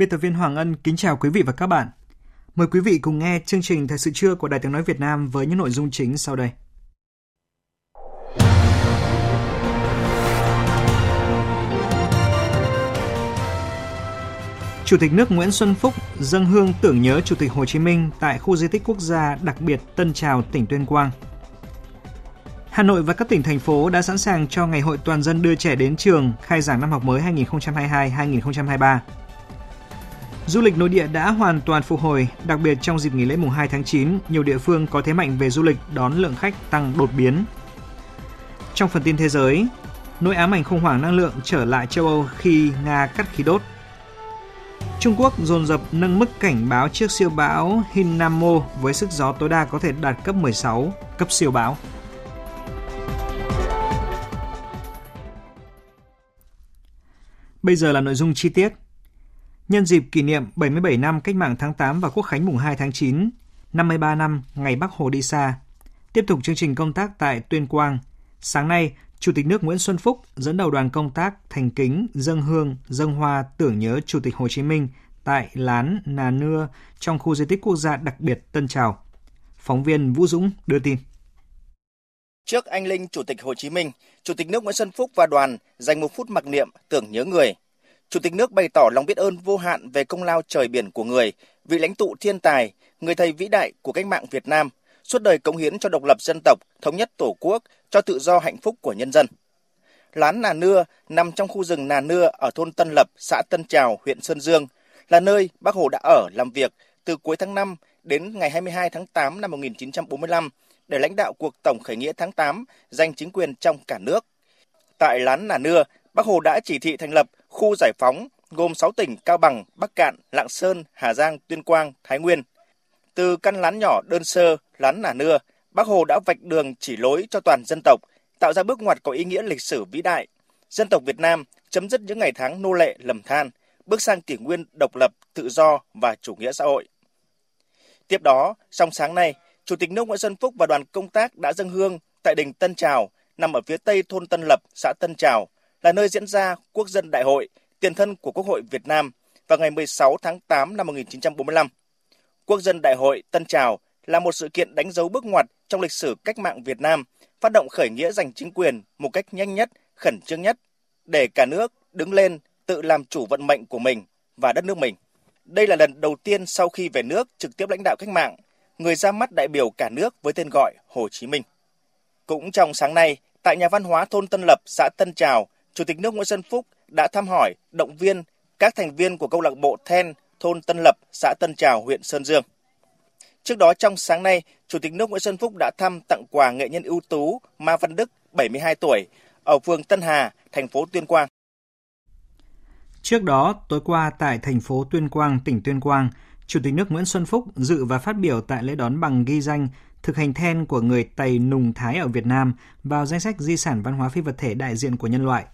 Biên tập viên Hoàng Ân kính chào quý vị và các bạn. Mời quý vị cùng nghe chương trình Thời sự trưa của Đài Tiếng Nói Việt Nam với những nội dung chính sau đây. Chủ tịch nước Nguyễn Xuân Phúc dâng hương tưởng nhớ Chủ tịch Hồ Chí Minh tại khu di tích quốc gia đặc biệt Tân Trào, tỉnh Tuyên Quang. Hà Nội và các tỉnh thành phố đã sẵn sàng cho Ngày hội toàn dân đưa trẻ đến trường khai giảng năm học mới 2022-2023. Du lịch nội địa đã hoàn toàn phục hồi, đặc biệt trong dịp nghỉ lễ mùng 2 tháng 9, nhiều địa phương có thế mạnh về du lịch đón lượng khách tăng đột biến. Trong phần tin thế giới, nỗi ám ảnh khủng hoảng năng lượng trở lại châu Âu khi Nga cắt khí đốt. Trung Quốc dồn dập nâng mức cảnh báo trước siêu bão Hinnamo với sức gió tối đa có thể đạt cấp 16, cấp siêu bão. Bây giờ là nội dung chi tiết. Nhân dịp kỷ niệm 77 năm Cách mạng tháng 8 và Quốc khánh mùng 2 tháng 9, 53 năm ngày Bắc Hồ đi xa. Tiếp tục chương trình công tác tại Tuyên Quang, sáng nay, Chủ tịch nước Nguyễn Xuân Phúc dẫn đầu đoàn công tác thành kính dân hương, dân hoa tưởng nhớ Chủ tịch Hồ Chí Minh tại lán Nà Nưa trong khu di tích quốc gia đặc biệt Tân Trào. Phóng viên Vũ Dũng đưa tin. Trước anh linh Chủ tịch Hồ Chí Minh, Chủ tịch nước Nguyễn Xuân Phúc và đoàn dành một phút mặc niệm tưởng nhớ người. Chủ tịch nước bày tỏ lòng biết ơn vô hạn về công lao trời biển của người, vị lãnh tụ thiên tài, người thầy vĩ đại của cách mạng Việt Nam, suốt đời cống hiến cho độc lập dân tộc, thống nhất tổ quốc, cho tự do hạnh phúc của nhân dân. Lán Nà Nưa nằm trong khu rừng Nà Nưa ở thôn Tân Lập, xã Tân Trào, huyện Sơn Dương, là nơi Bác Hồ đã ở làm việc từ cuối tháng 5 đến ngày 22 tháng 8 năm 1945 để lãnh đạo cuộc tổng khởi nghĩa tháng 8 giành chính quyền trong cả nước. Tại Lán Nà Nưa, Bác Hồ đã chỉ thị thành lập khu giải phóng gồm 6 tỉnh Cao Bằng, Bắc Cạn, Lạng Sơn, Hà Giang, Tuyên Quang, Thái Nguyên. Từ căn lán nhỏ đơn sơ, lán Nà Nưa, Bác Hồ đã vạch đường chỉ lối cho toàn dân tộc, tạo ra bước ngoặt có ý nghĩa lịch sử vĩ đại. Dân tộc Việt Nam chấm dứt những ngày tháng nô lệ lầm than, bước sang kỷ nguyên độc lập, tự do và chủ nghĩa xã hội. Tiếp đó, trong sáng nay, Chủ tịch nước Nguyễn Xuân Phúc và đoàn công tác đã dâng hương tại đình Tân Trào, nằm ở phía tây thôn Tân Lập, xã Tân Trào, là nơi diễn ra Quốc dân Đại hội, tiền thân của Quốc hội Việt Nam vào ngày 16 tháng 8 năm 1945. Quốc dân Đại hội Tân Trào là một sự kiện đánh dấu bước ngoặt trong lịch sử cách mạng Việt Nam, phát động khởi nghĩa giành chính quyền một cách nhanh nhất, khẩn trương nhất, để cả nước đứng lên tự làm chủ vận mệnh của mình và đất nước mình. Đây là lần đầu tiên sau khi về nước trực tiếp lãnh đạo cách mạng, người ra mắt đại biểu cả nước với tên gọi Hồ Chí Minh. Cũng trong sáng nay, tại nhà văn hóa thôn Tân Lập, xã Tân Trào, Chủ tịch nước Nguyễn Xuân Phúc đã thăm hỏi, động viên các thành viên của câu lạc bộ then thôn Tân Lập, xã Tân Trào, huyện Sơn Dương. Trước đó trong sáng nay, Chủ tịch nước Nguyễn Xuân Phúc đã thăm tặng quà nghệ nhân ưu tú Ma Văn Đức, 72 tuổi, ở phường Tân Hà, thành phố Tuyên Quang. Trước đó, tối qua tại thành phố Tuyên Quang, tỉnh Tuyên Quang, Chủ tịch nước Nguyễn Xuân Phúc dự và phát biểu tại lễ đón bằng ghi danh thực hành then của người Tây Nùng Thái ở Việt Nam vào danh sách di sản văn hóa phi vật thể đại diện của nhân loại.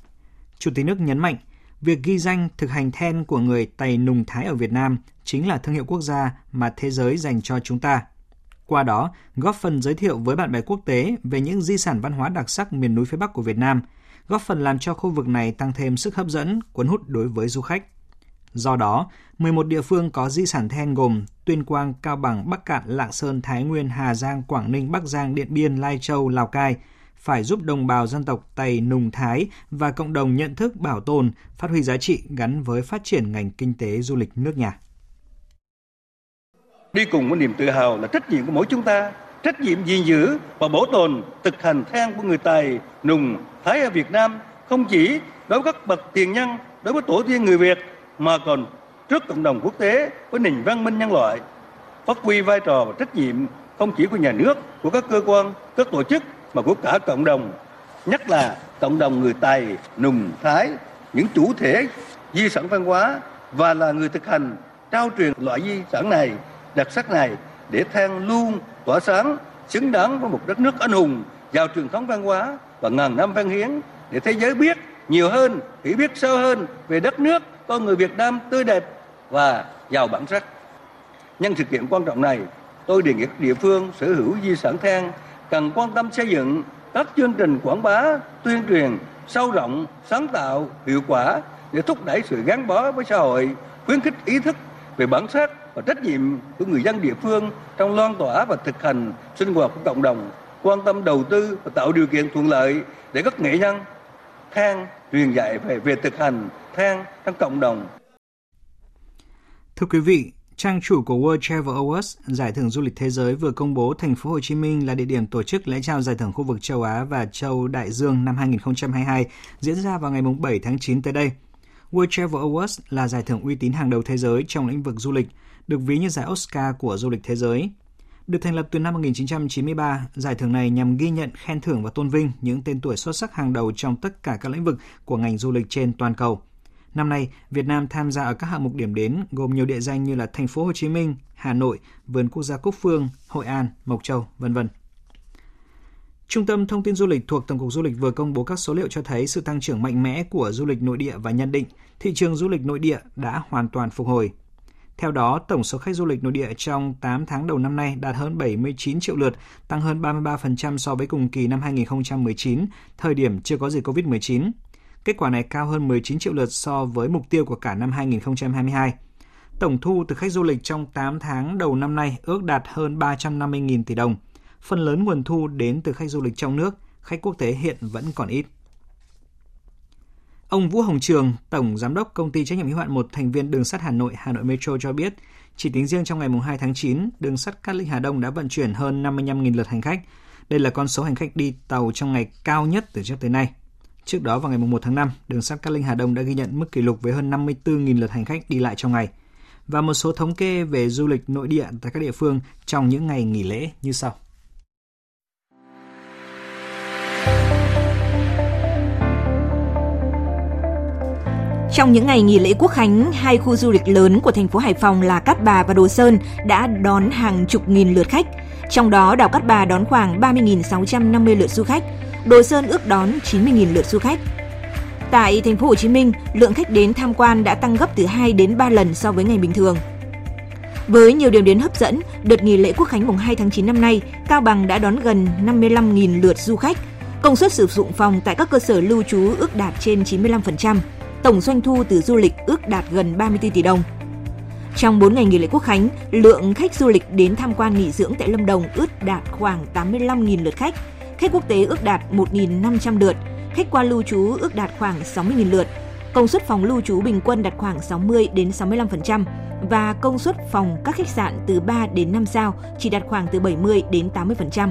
Chủ tịch nước nhấn mạnh, việc ghi danh thực hành then của người Tây Nùng Thái ở Việt Nam chính là thương hiệu quốc gia mà thế giới dành cho chúng ta. Qua đó, góp phần giới thiệu với bạn bè quốc tế về những di sản văn hóa đặc sắc miền núi phía Bắc của Việt Nam, góp phần làm cho khu vực này tăng thêm sức hấp dẫn, cuốn hút đối với du khách. Do đó, 11 địa phương có di sản then gồm Tuyên Quang, Cao Bằng, Bắc Cạn, Lạng Sơn, Thái Nguyên, Hà Giang, Quảng Ninh, Bắc Giang, Điện Biên, Lai Châu, Lào Cai phải giúp đồng bào dân tộc Tây Nùng Thái và cộng đồng nhận thức bảo tồn, phát huy giá trị gắn với phát triển ngành kinh tế du lịch nước nhà. Đi cùng với niềm tự hào là trách nhiệm của mỗi chúng ta, trách nhiệm gìn giữ và bảo tồn thực hành thang của người Tài, Nùng, Thái ở Việt Nam không chỉ đối với các bậc tiền nhân, đối với tổ tiên người Việt mà còn trước cộng đồng quốc tế với nền văn minh nhân loại phát huy vai trò và trách nhiệm không chỉ của nhà nước của các cơ quan các tổ chức mà của cả cộng đồng nhất là cộng đồng người Tài, Nùng, Thái, những chủ thể di sản văn hóa và là người thực hành trao truyền loại di sản này, đặc sắc này để than luôn tỏa sáng, xứng đáng với một đất nước anh hùng, giàu truyền thống văn hóa và ngàn năm văn hiến để thế giới biết nhiều hơn, hiểu biết sâu hơn về đất nước, con người Việt Nam tươi đẹp và giàu bản sắc. Nhân sự kiện quan trọng này, tôi đề nghị các địa phương sở hữu di sản than cần quan tâm xây dựng các chương trình quảng bá, tuyên truyền sâu rộng, sáng tạo, hiệu quả để thúc đẩy sự gắn bó với xã hội, khuyến khích ý thức về bản sắc và trách nhiệm của người dân địa phương trong loan tỏa và thực hành sinh hoạt của cộng đồng, quan tâm đầu tư và tạo điều kiện thuận lợi để các nghệ nhân than truyền dạy về việc thực hành than trong cộng đồng. Thưa quý vị, Trang chủ của World Travel Awards, giải thưởng du lịch thế giới vừa công bố thành phố Hồ Chí Minh là địa điểm tổ chức lễ trao giải thưởng khu vực châu Á và châu Đại Dương năm 2022 diễn ra vào ngày 7 tháng 9 tới đây. World Travel Awards là giải thưởng uy tín hàng đầu thế giới trong lĩnh vực du lịch, được ví như giải Oscar của du lịch thế giới. Được thành lập từ năm 1993, giải thưởng này nhằm ghi nhận, khen thưởng và tôn vinh những tên tuổi xuất sắc hàng đầu trong tất cả các lĩnh vực của ngành du lịch trên toàn cầu. Năm nay, Việt Nam tham gia ở các hạng mục điểm đến gồm nhiều địa danh như là thành phố Hồ Chí Minh, Hà Nội, Vườn Quốc gia Cúc Phương, Hội An, Mộc Châu, vân vân. Trung tâm Thông tin Du lịch thuộc Tổng cục Du lịch vừa công bố các số liệu cho thấy sự tăng trưởng mạnh mẽ của du lịch nội địa và nhận định thị trường du lịch nội địa đã hoàn toàn phục hồi. Theo đó, tổng số khách du lịch nội địa trong 8 tháng đầu năm nay đạt hơn 79 triệu lượt, tăng hơn 33% so với cùng kỳ năm 2019, thời điểm chưa có dịch COVID-19. Kết quả này cao hơn 19 triệu lượt so với mục tiêu của cả năm 2022. Tổng thu từ khách du lịch trong 8 tháng đầu năm nay ước đạt hơn 350.000 tỷ đồng. Phần lớn nguồn thu đến từ khách du lịch trong nước, khách quốc tế hiện vẫn còn ít. Ông Vũ Hồng Trường, Tổng Giám đốc Công ty Trách nhiệm hữu hạn một thành viên đường sắt Hà Nội Hà Nội Metro cho biết, chỉ tính riêng trong ngày 2 tháng 9, đường sắt Cát Linh Hà Đông đã vận chuyển hơn 55.000 lượt hành khách. Đây là con số hành khách đi tàu trong ngày cao nhất từ trước tới nay. Trước đó vào ngày 1 tháng 5, đường sắt Cát Linh Hà Đông đã ghi nhận mức kỷ lục với hơn 54.000 lượt hành khách đi lại trong ngày. Và một số thống kê về du lịch nội địa tại các địa phương trong những ngày nghỉ lễ như sau. Trong những ngày nghỉ lễ Quốc khánh, hai khu du lịch lớn của thành phố Hải Phòng là Cát Bà và Đồ Sơn đã đón hàng chục nghìn lượt khách. Trong đó, đảo Cát Bà đón khoảng 30.650 lượt du khách, Đồ Sơn ước đón 90.000 lượt du khách. Tại thành phố Hồ Chí Minh, lượng khách đến tham quan đã tăng gấp từ 2 đến 3 lần so với ngày bình thường. Với nhiều điểm đến hấp dẫn, đợt nghỉ lễ Quốc khánh mùng 2 tháng 9 năm nay, Cao Bằng đã đón gần 55.000 lượt du khách. Công suất sử dụng phòng tại các cơ sở lưu trú ước đạt trên 95%. Tổng doanh thu từ du lịch ước đạt gần 34 tỷ đồng. Trong 4 ngày nghỉ lễ Quốc khánh, lượng khách du lịch đến tham quan nghỉ dưỡng tại Lâm Đồng ước đạt khoảng 85.000 lượt khách, khách quốc tế ước đạt 1.500 lượt, khách qua lưu trú ước đạt khoảng 60.000 lượt. Công suất phòng lưu trú bình quân đạt khoảng 60 đến 65% và công suất phòng các khách sạn từ 3 đến 5 sao chỉ đạt khoảng từ 70 đến 80%.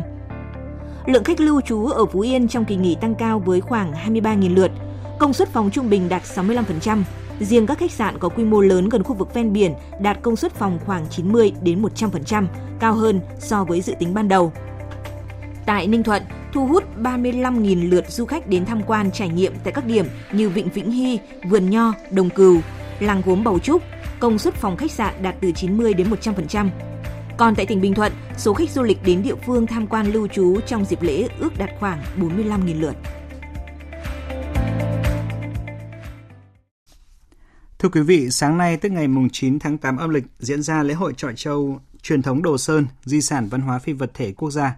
Lượng khách lưu trú ở Phú Yên trong kỳ nghỉ tăng cao với khoảng 23.000 lượt, công suất phòng trung bình đạt 65%. Riêng các khách sạn có quy mô lớn gần khu vực ven biển đạt công suất phòng khoảng 90 đến 100%, cao hơn so với dự tính ban đầu. Tại Ninh Thuận, thu hút 35.000 lượt du khách đến tham quan trải nghiệm tại các điểm như Vịnh Vĩnh Hy, Vườn Nho, Đồng Cừu, Làng Gốm Bầu Trúc, công suất phòng khách sạn đạt từ 90 đến 100%. Còn tại tỉnh Bình Thuận, số khách du lịch đến địa phương tham quan lưu trú trong dịp lễ ước đạt khoảng 45.000 lượt. Thưa quý vị, sáng nay tức ngày 9 tháng 8 âm lịch diễn ra lễ hội trọi châu truyền thống Đồ Sơn, di sản văn hóa phi vật thể quốc gia.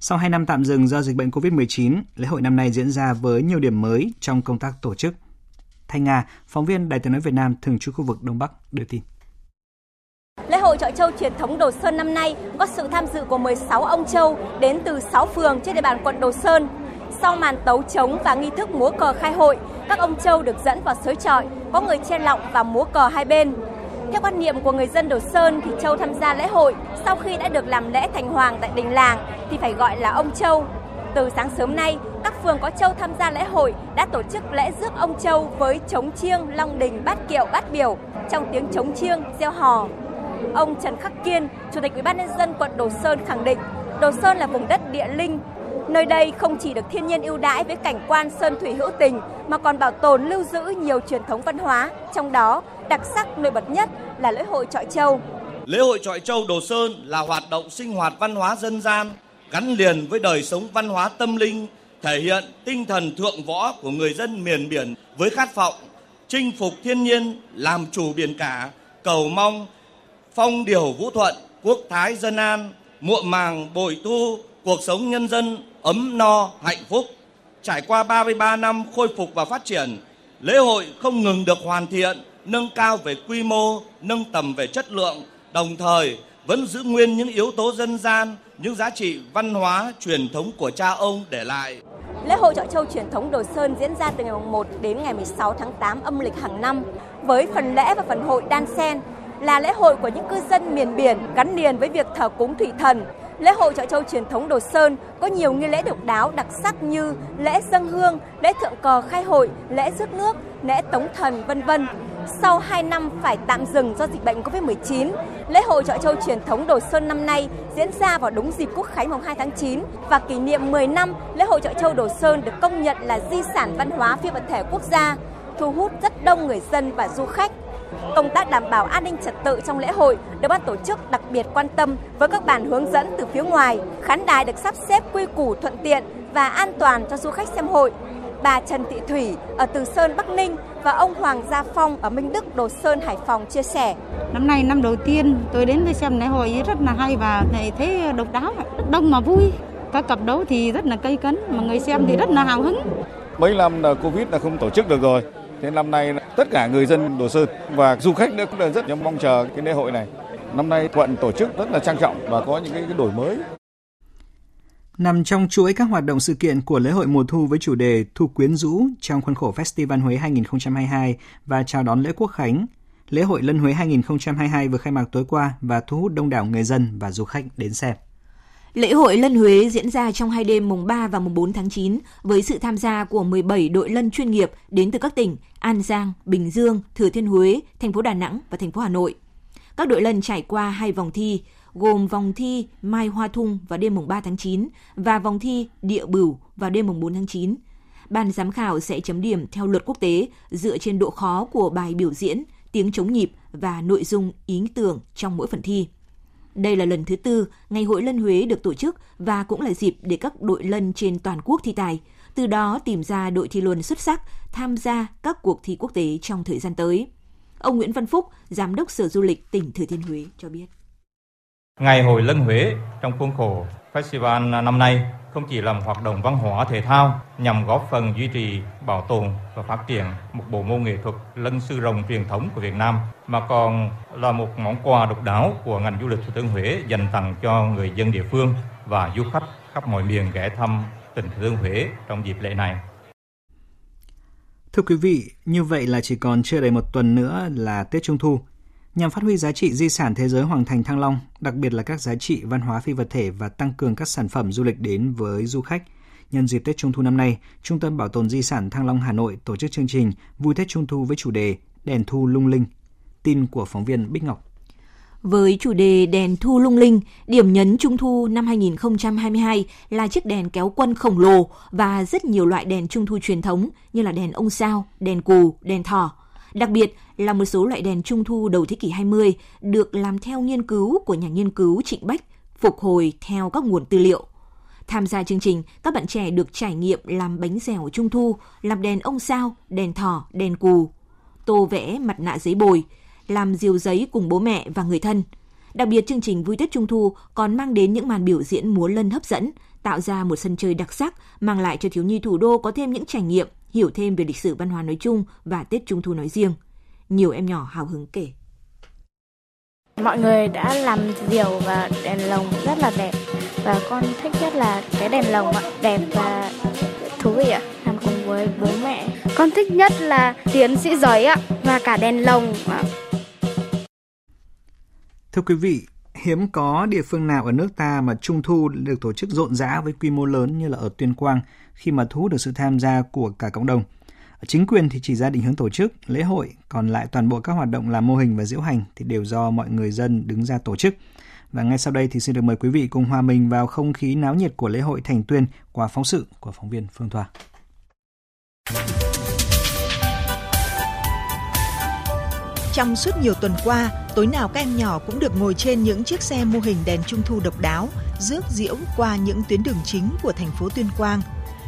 Sau 2 năm tạm dừng do dịch bệnh COVID-19, lễ hội năm nay diễn ra với nhiều điểm mới trong công tác tổ chức. Thanh Nga, phóng viên Đài tiếng nói Việt Nam thường trú khu vực Đông Bắc đưa tin. Lễ hội trọi châu truyền thống Đồ Sơn năm nay có sự tham dự của 16 ông châu đến từ 6 phường trên địa bàn quận Đồ Sơn. Sau màn tấu trống và nghi thức múa cờ khai hội, các ông châu được dẫn vào sới trọi, có người che lọng và múa cờ hai bên. Theo quan niệm của người dân Đồ Sơn thì châu tham gia lễ hội sau khi đã được làm lễ thành hoàng tại đình làng thì phải gọi là ông châu. Từ sáng sớm nay, các phường có châu tham gia lễ hội đã tổ chức lễ rước ông châu với trống chiêng, long đình, bát kiệu, bát biểu trong tiếng trống chiêng, gieo hò. Ông Trần Khắc Kiên, Chủ tịch Ủy ban nhân dân quận Đồ Sơn khẳng định, Đồ Sơn là vùng đất địa linh, Nơi đây không chỉ được thiên nhiên ưu đãi với cảnh quan sơn thủy hữu tình mà còn bảo tồn lưu giữ nhiều truyền thống văn hóa, trong đó đặc sắc nổi bật nhất là lễ hội trọi châu. Lễ hội trọi châu Đồ Sơn là hoạt động sinh hoạt văn hóa dân gian gắn liền với đời sống văn hóa tâm linh, thể hiện tinh thần thượng võ của người dân miền biển với khát vọng chinh phục thiên nhiên, làm chủ biển cả, cầu mong phong điều vũ thuận, quốc thái dân an, muộn màng bội thu, cuộc sống nhân dân ấm no, hạnh phúc. Trải qua 33 năm khôi phục và phát triển, lễ hội không ngừng được hoàn thiện, nâng cao về quy mô, nâng tầm về chất lượng, đồng thời vẫn giữ nguyên những yếu tố dân gian, những giá trị văn hóa, truyền thống của cha ông để lại. Lễ hội Trọi Châu truyền thống Đồ Sơn diễn ra từ ngày 1 đến ngày 16 tháng 8 âm lịch hàng năm với phần lễ và phần hội đan sen là lễ hội của những cư dân miền biển gắn liền với việc thờ cúng thủy thần, Lễ hội chợ châu truyền thống Đồ Sơn có nhiều nghi lễ độc đáo đặc sắc như lễ dân hương, lễ thượng cờ khai hội, lễ rước nước, lễ tống thần vân vân. Sau 2 năm phải tạm dừng do dịch bệnh Covid-19, lễ hội chợ châu truyền thống Đồ Sơn năm nay diễn ra vào đúng dịp Quốc khánh mùng 2 tháng 9 và kỷ niệm 10 năm lễ hội chợ châu Đồ Sơn được công nhận là di sản văn hóa phi vật thể quốc gia, thu hút rất đông người dân và du khách. Công tác đảm bảo an ninh trật tự trong lễ hội được ban tổ chức đặc biệt quan tâm với các bản hướng dẫn từ phía ngoài, khán đài được sắp xếp quy củ thuận tiện và an toàn cho du khách xem hội. Bà Trần Thị Thủy ở Từ Sơn, Bắc Ninh và ông Hoàng Gia Phong ở Minh Đức, Đồ Sơn, Hải Phòng chia sẻ. Năm nay năm đầu tiên tôi đến với xem lễ hội rất là hay và thấy độc đáo, rất đông mà vui. Các cặp đấu thì rất là cây cấn mà người xem thì rất là hào hứng. Mấy năm là Covid là không tổ chức được rồi Thế năm nay tất cả người dân Đồ Sơn và du khách nữa cũng là rất mong chờ cái lễ hội này. Năm nay quận tổ chức rất là trang trọng và có những cái đổi mới. Nằm trong chuỗi các hoạt động sự kiện của lễ hội mùa thu với chủ đề Thu quyến rũ trong khuôn khổ Festival Huế 2022 và chào đón lễ Quốc khánh, lễ hội Lân Huế 2022 vừa khai mạc tối qua và thu hút đông đảo người dân và du khách đến xem. Lễ hội Lân Huế diễn ra trong hai đêm mùng 3 và mùng 4 tháng 9 với sự tham gia của 17 đội lân chuyên nghiệp đến từ các tỉnh An Giang, Bình Dương, Thừa Thiên Huế, thành phố Đà Nẵng và thành phố Hà Nội. Các đội lân trải qua hai vòng thi, gồm vòng thi Mai Hoa Thung vào đêm mùng 3 tháng 9 và vòng thi Địa Bửu vào đêm mùng 4 tháng 9. Ban giám khảo sẽ chấm điểm theo luật quốc tế dựa trên độ khó của bài biểu diễn, tiếng chống nhịp và nội dung ý tưởng trong mỗi phần thi. Đây là lần thứ tư Ngày hội Lân Huế được tổ chức và cũng là dịp để các đội lân trên toàn quốc thi tài, từ đó tìm ra đội thi luân xuất sắc tham gia các cuộc thi quốc tế trong thời gian tới. Ông Nguyễn Văn Phúc, Giám đốc Sở Du lịch tỉnh Thừa Thiên Huế cho biết. Ngày hội Lân Huế trong khuôn khổ festival năm nay không chỉ là một hoạt động văn hóa thể thao nhằm góp phần duy trì, bảo tồn và phát triển một bộ môn nghệ thuật lân sư rồng truyền thống của Việt Nam, mà còn là một món quà độc đáo của ngành du lịch Thừa Thiên Huế dành tặng cho người dân địa phương và du khách khắp mọi miền ghé thăm tỉnh Thừa Thiên Huế trong dịp lễ này. Thưa quý vị, như vậy là chỉ còn chưa đầy một tuần nữa là Tết Trung Thu nhằm phát huy giá trị di sản thế giới Hoàng Thành Thăng Long, đặc biệt là các giá trị văn hóa phi vật thể và tăng cường các sản phẩm du lịch đến với du khách. Nhân dịp Tết Trung thu năm nay, Trung tâm Bảo tồn Di sản Thăng Long Hà Nội tổ chức chương trình Vui Tết Trung thu với chủ đề Đèn thu lung linh. Tin của phóng viên Bích Ngọc. Với chủ đề đèn thu lung linh, điểm nhấn Trung thu năm 2022 là chiếc đèn kéo quân khổng lồ và rất nhiều loại đèn Trung thu truyền thống như là đèn ông sao, đèn cù, đèn thỏ. Đặc biệt là một số loại đèn trung thu đầu thế kỷ 20 được làm theo nghiên cứu của nhà nghiên cứu Trịnh Bách, phục hồi theo các nguồn tư liệu. Tham gia chương trình, các bạn trẻ được trải nghiệm làm bánh dẻo trung thu, làm đèn ông sao, đèn thỏ, đèn cù, tô vẽ mặt nạ giấy bồi, làm diều giấy cùng bố mẹ và người thân. Đặc biệt chương trình Vui Tết Trung Thu còn mang đến những màn biểu diễn múa lân hấp dẫn, tạo ra một sân chơi đặc sắc, mang lại cho thiếu nhi thủ đô có thêm những trải nghiệm hiểu thêm về lịch sử văn hóa nói chung và Tết Trung Thu nói riêng. Nhiều em nhỏ hào hứng kể. Mọi người đã làm diều và đèn lồng rất là đẹp và con thích nhất là cái đèn lồng ạ, đẹp và thú vị ạ, làm cùng với bố mẹ. Con thích nhất là tiến sĩ giấy ạ và cả đèn lồng ạ. Thưa quý vị, hiếm có địa phương nào ở nước ta mà Trung thu được tổ chức rộn rã với quy mô lớn như là ở Tuyên Quang khi mà thu hút được sự tham gia của cả cộng đồng. Chính quyền thì chỉ ra định hướng tổ chức lễ hội, còn lại toàn bộ các hoạt động làm mô hình và diễu hành thì đều do mọi người dân đứng ra tổ chức. Và ngay sau đây thì xin được mời quý vị cùng hòa mình vào không khí náo nhiệt của lễ hội Thành Tuyên qua phóng sự của phóng viên Phương Thoa. Trong suốt nhiều tuần qua, tối nào các em nhỏ cũng được ngồi trên những chiếc xe mô hình đèn trung thu độc đáo, rước diễu qua những tuyến đường chính của thành phố Tuyên Quang.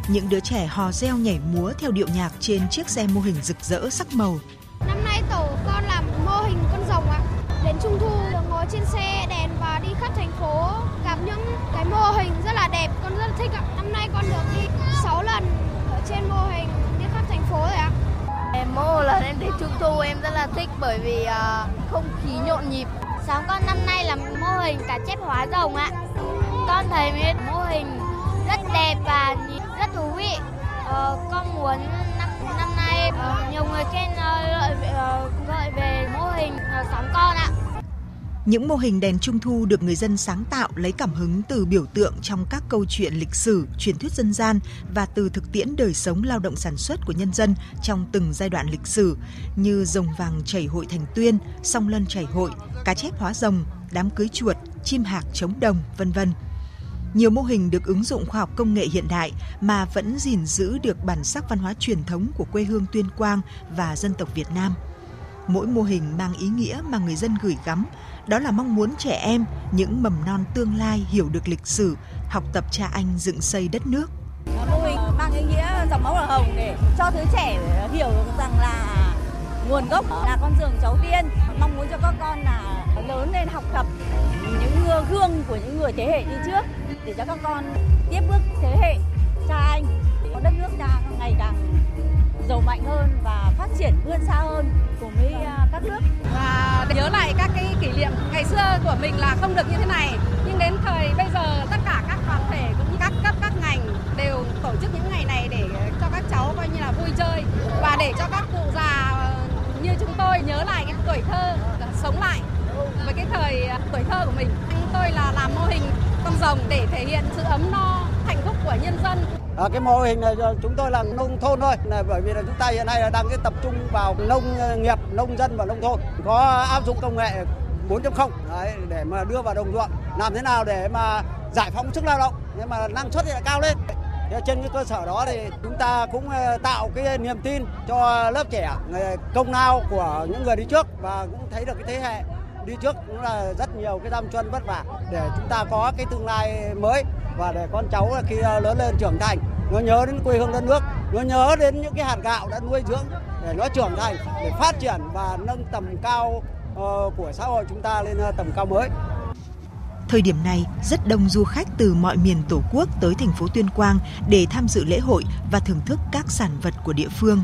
Những đứa trẻ hò reo nhảy múa theo điệu nhạc trên chiếc xe mô hình rực rỡ sắc màu. Năm nay tổ con làm mô hình con rồng ạ. Đến trung thu ngồi trên xe đèn và đi khắp thành phố gặp những cái mô hình rất là đẹp, con rất là thích ạ. Năm nay con được đi 6 lần ở trên mô hình đi khắp thành phố rồi ạ. Mỗi lần em đến Trung Thu em rất là thích bởi vì uh, không khí nhộn nhịp. Sáng con năm nay là mô hình cá chép hóa rồng ạ. Con thấy mô hình rất đẹp và rất thú vị. Ờ, con muốn năm năm nay uh, nhiều người khen ờ, lợi ờ, uh, gợi về mô hình uh, sóng con ạ. Những mô hình đèn trung thu được người dân sáng tạo lấy cảm hứng từ biểu tượng trong các câu chuyện lịch sử, truyền thuyết dân gian và từ thực tiễn đời sống lao động sản xuất của nhân dân trong từng giai đoạn lịch sử như rồng vàng chảy hội thành tuyên, song lân chảy hội, cá chép hóa rồng, đám cưới chuột, chim hạc chống đồng, vân vân. Nhiều mô hình được ứng dụng khoa học công nghệ hiện đại mà vẫn gìn giữ được bản sắc văn hóa truyền thống của quê hương Tuyên Quang và dân tộc Việt Nam. Mỗi mô hình mang ý nghĩa mà người dân gửi gắm, đó là mong muốn trẻ em, những mầm non tương lai hiểu được lịch sử, học tập cha anh dựng xây đất nước. Mô hình mang ý nghĩa dòng máu đỏ hồng để cho thứ trẻ hiểu rằng là nguồn gốc là con giường cháu tiên. Mong muốn cho các con là lớn lên học tập những gương của những người thế hệ đi trước để cho các con tiếp bước thế hệ cha anh, để đất nước ta ngày càng giàu mạnh hơn và phát triển vươn xa hơn cùng với à, các nước. Và nhớ lại các cái kỷ niệm ngày xưa của mình là không được như thế này, nhưng đến thời bây giờ tất cả các đoàn thể cũng như các cấp, các ngành đều tổ chức những ngày này để cho các cháu coi như là vui chơi. Và để cho các cụ già như chúng tôi nhớ lại cái tuổi thơ, sống lại với cái thời à, tuổi thơ của mình chúng tôi là làm mô hình con rồng để thể hiện sự ấm no hạnh phúc của nhân dân À, cái mô hình này à, chúng tôi là nông thôn thôi, là bởi vì là chúng ta hiện nay là đang cái tập trung vào nông à, nghiệp, nông dân và nông thôn. Có áp dụng công nghệ 4.0 đấy, để mà đưa vào đồng ruộng, làm thế nào để mà giải phóng sức lao động, nhưng mà năng suất lại cao lên. Trên cái cơ sở đó thì chúng ta cũng tạo cái niềm tin cho lớp trẻ, công lao của những người đi trước và cũng thấy được cái thế hệ đi trước cũng là rất nhiều cái đam chân vất vả để chúng ta có cái tương lai mới và để con cháu khi ờ, lớn lên trưởng thành nó nhớ đến quê hương đất nước nó nhớ đến những cái hạt gạo đã nuôi dưỡng để nó trưởng thành để phát triển và nâng tầm cao ờ, của xã hội chúng ta lên ờ, tầm cao mới Thời điểm này, rất đông du khách từ mọi miền Tổ quốc tới thành phố Tuyên Quang để tham dự lễ hội và thưởng thức các sản vật của địa phương.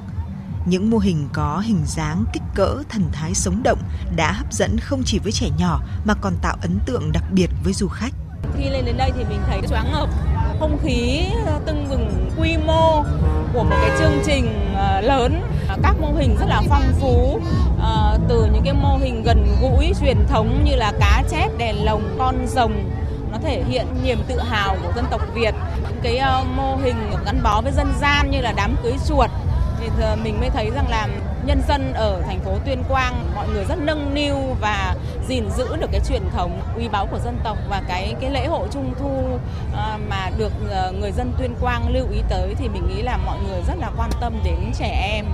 Những mô hình có hình dáng, kích cỡ, thần thái sống động đã hấp dẫn không chỉ với trẻ nhỏ mà còn tạo ấn tượng đặc biệt với du khách. Khi lên đến đây thì mình thấy choáng ngợp. Không khí ờ, tưng bừng quy mô của một cái chương trình ờ, lớn. Các mô hình rất là phong phú ờ, từ những cái mô hình gần gũi truyền thống như là cá chép đèn lồng con rồng. Nó thể hiện niềm tự hào của dân tộc Việt. Những cái mô hình gắn bó với dân gian như là đám cưới chuột thì mình mới thấy rằng là nhân dân ở thành phố Tuyên Quang mọi người rất nâng niu và gìn giữ được cái truyền thống uy báu của dân tộc và cái cái lễ hội trung thu ờ, mà được ờ, người dân Tuyên Quang lưu ý tới thì mình nghĩ là mọi người rất là quan tâm đến trẻ em.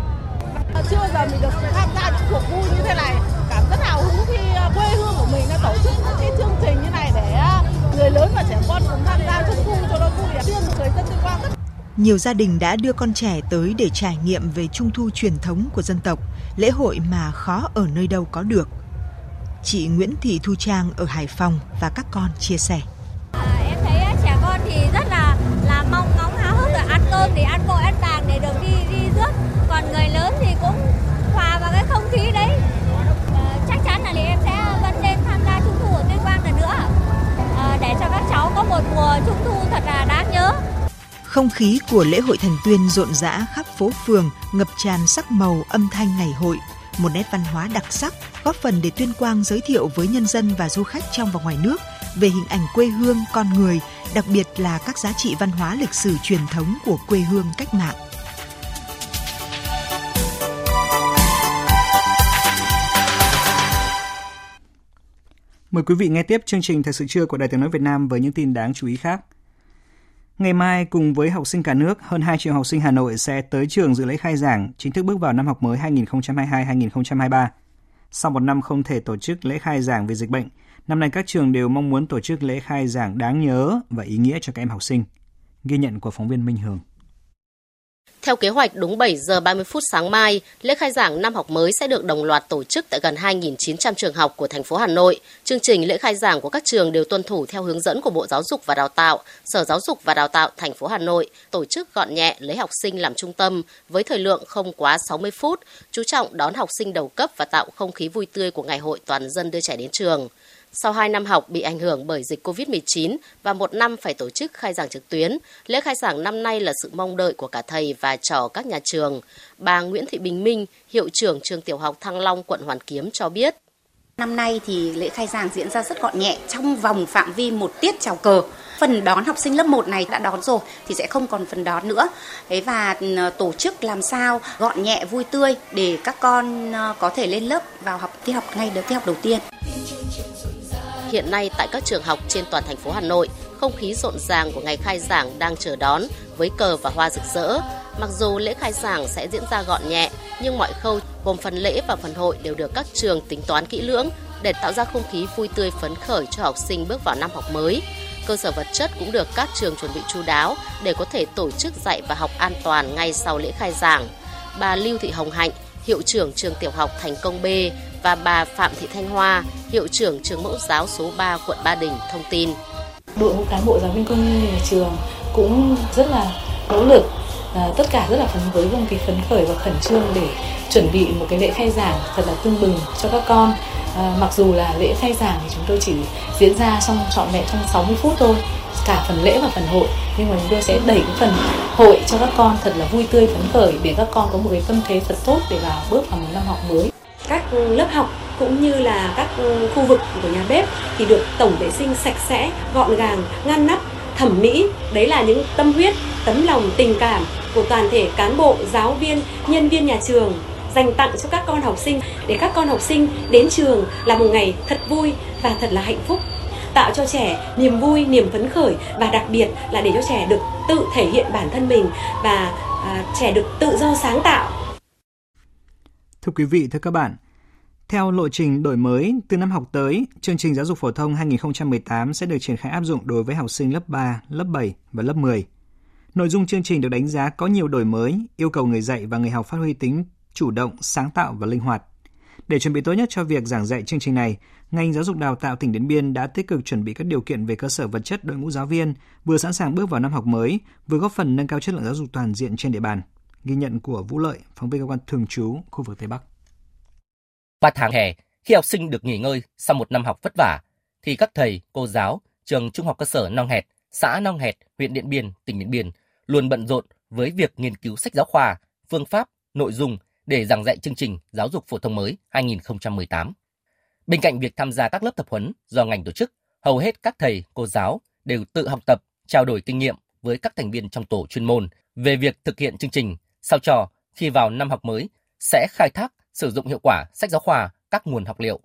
Ờ, chưa giờ mình được tham gia những cuộc vui như thế này, cảm rất hào hứng khi quê hương của mình đã tổ chức những cái chương trình như này để người lớn và trẻ con cùng tham gia trung thu cho nó vui. Riêng người dân Tuyên Quang rất nhiều gia đình đã đưa con trẻ tới để trải nghiệm về trung thu truyền thống của dân tộc, lễ hội mà khó ở nơi đâu có được. Chị Nguyễn Thị Thu Trang ở Hải Phòng và các con chia sẻ. Không khí của lễ hội Thành Tuyên rộn rã khắp phố phường, ngập tràn sắc màu âm thanh ngày hội, một nét văn hóa đặc sắc góp phần để Tuyên Quang giới thiệu với nhân dân và du khách trong và ngoài nước về hình ảnh quê hương con người, đặc biệt là các giá trị văn hóa lịch sử truyền thống của quê hương cách mạng. Mời quý vị nghe tiếp chương trình Thời sự trưa của Đài Tiếng Nói Việt Nam với những tin đáng chú ý khác. Ngày mai, cùng với học sinh cả nước, hơn 2 triệu học sinh Hà Nội sẽ tới trường dự lễ khai giảng, chính thức bước vào năm học mới 2022-2023. Sau một năm không thể tổ chức lễ khai giảng vì dịch bệnh, năm nay các trường đều mong muốn tổ chức lễ khai giảng đáng nhớ và ý nghĩa cho các em học sinh. Ghi nhận của phóng viên Minh Hường. Theo kế hoạch, đúng 7 giờ 30 phút sáng mai, lễ khai giảng năm học mới sẽ được đồng loạt tổ chức tại gần 2.900 trường học của thành phố Hà Nội. Chương trình lễ khai giảng của các trường đều tuân thủ theo hướng dẫn của Bộ Giáo dục và Đào tạo, Sở Giáo dục và Đào tạo thành phố Hà Nội, tổ chức gọn nhẹ lấy học sinh làm trung tâm với thời lượng không quá 60 phút, chú trọng đón học sinh đầu cấp và tạo không khí vui tươi của Ngày hội toàn dân đưa trẻ đến trường. Sau 2 năm học bị ảnh hưởng bởi dịch COVID-19 và một năm phải tổ chức khai giảng trực tuyến, lễ khai giảng năm nay là sự mong đợi của cả thầy và trò các nhà trường. Bà Nguyễn Thị Bình Minh, hiệu trưởng trường tiểu học Thăng Long, quận Hoàn Kiếm cho biết. Năm nay thì lễ khai giảng diễn ra rất gọn nhẹ trong vòng phạm vi một tiết chào cờ. Phần đón học sinh lớp 1 này đã đón rồi thì sẽ không còn phần đón nữa. Thế và ờ, tổ chức làm sao gọn nhẹ vui tươi để các con ờ, có thể lên lớp vào học tiết học ngay được tiết học đầu tiên. Hiện nay tại các trường học trên toàn thành phố Hà Nội, không khí rộn ràng của ngày khai giảng đang chờ đón với cờ và hoa rực rỡ. Mặc dù lễ khai giảng sẽ diễn ra gọn nhẹ, nhưng mọi khâu gồm phần lễ và phần hội đều được các trường tính toán kỹ lưỡng để tạo ra không khí vui tươi phấn khởi cho học sinh bước vào năm học mới. Cơ sở vật chất cũng được các trường chuẩn bị chu đáo để có thể tổ chức dạy và học an toàn ngay sau lễ khai giảng. Bà Lưu Thị Hồng Hạnh, hiệu trưởng trường tiểu học Thành Công B và bà Phạm Thị Thanh Hoa, hiệu trưởng trường mẫu giáo số 3 quận Ba Đình thông tin. Đội ngũ cán bộ giáo viên công nhân nhà trường cũng rất là nỗ lực à, tất cả rất là phấn với không khí phấn khởi và khẩn trương để chuẩn bị một cái lễ khai giảng thật là tương bừng cho các con. À, mặc dù là lễ khai giảng thì chúng tôi chỉ diễn ra trong trọn vẹn trong 60 phút thôi cả phần lễ và phần hội. Nhưng mà chúng tôi sẽ đẩy cái phần hội cho các con thật là vui tươi phấn khởi để các con có một cái tâm thế thật tốt để vào bước vào một năm học mới các lớp học cũng như là các khu vực của nhà bếp thì được tổng vệ sinh sạch sẽ, gọn gàng, ngăn nắp, thẩm mỹ. Đấy là những tâm huyết, tấm lòng, tình cảm của toàn thể cán bộ, giáo viên, nhân viên nhà trường dành tặng cho các con học sinh để các con học sinh đến trường là một ngày thật vui và thật là hạnh phúc tạo cho trẻ niềm vui, niềm phấn khởi và đặc biệt là để cho trẻ được tự thể hiện bản thân mình và à, trẻ được tự do sáng tạo. Thưa quý vị, thưa các bạn, theo lộ trình đổi mới, từ năm học tới, chương trình giáo dục phổ thông 2018 sẽ được triển khai áp dụng đối với học sinh lớp 3, lớp 7 và lớp 10. Nội dung chương trình được đánh giá có nhiều đổi mới, yêu cầu người dạy và người học phát huy tính chủ động, sáng tạo và linh hoạt. Để chuẩn bị tốt nhất cho việc giảng dạy chương trình này, ngành giáo dục đào tạo tỉnh Điện Biên đã tích cực chuẩn bị các điều kiện về cơ sở vật chất đội ngũ giáo viên, vừa sẵn sàng bước vào năm học mới, vừa góp phần nâng cao chất lượng giáo dục toàn diện trên địa bàn. Ghi nhận của Vũ Lợi, phóng viên cơ quan thường trú khu vực Tây Bắc. Ba tháng hè, khi học sinh được nghỉ ngơi sau một năm học vất vả, thì các thầy, cô giáo, trường trung học cơ sở Nong Hẹt, xã Nong Hẹt, huyện Điện Biên, tỉnh Điện Biên luôn bận rộn với việc nghiên cứu sách giáo khoa, phương pháp, nội dung để giảng dạy chương trình giáo dục phổ thông mới 2018. Bên cạnh việc tham gia các lớp tập huấn do ngành tổ chức, hầu hết các thầy, cô giáo đều tự học tập, trao đổi kinh nghiệm với các thành viên trong tổ chuyên môn về việc thực hiện chương trình sao cho khi vào năm học mới sẽ khai thác sử dụng hiệu quả sách giáo khoa, các nguồn học liệu.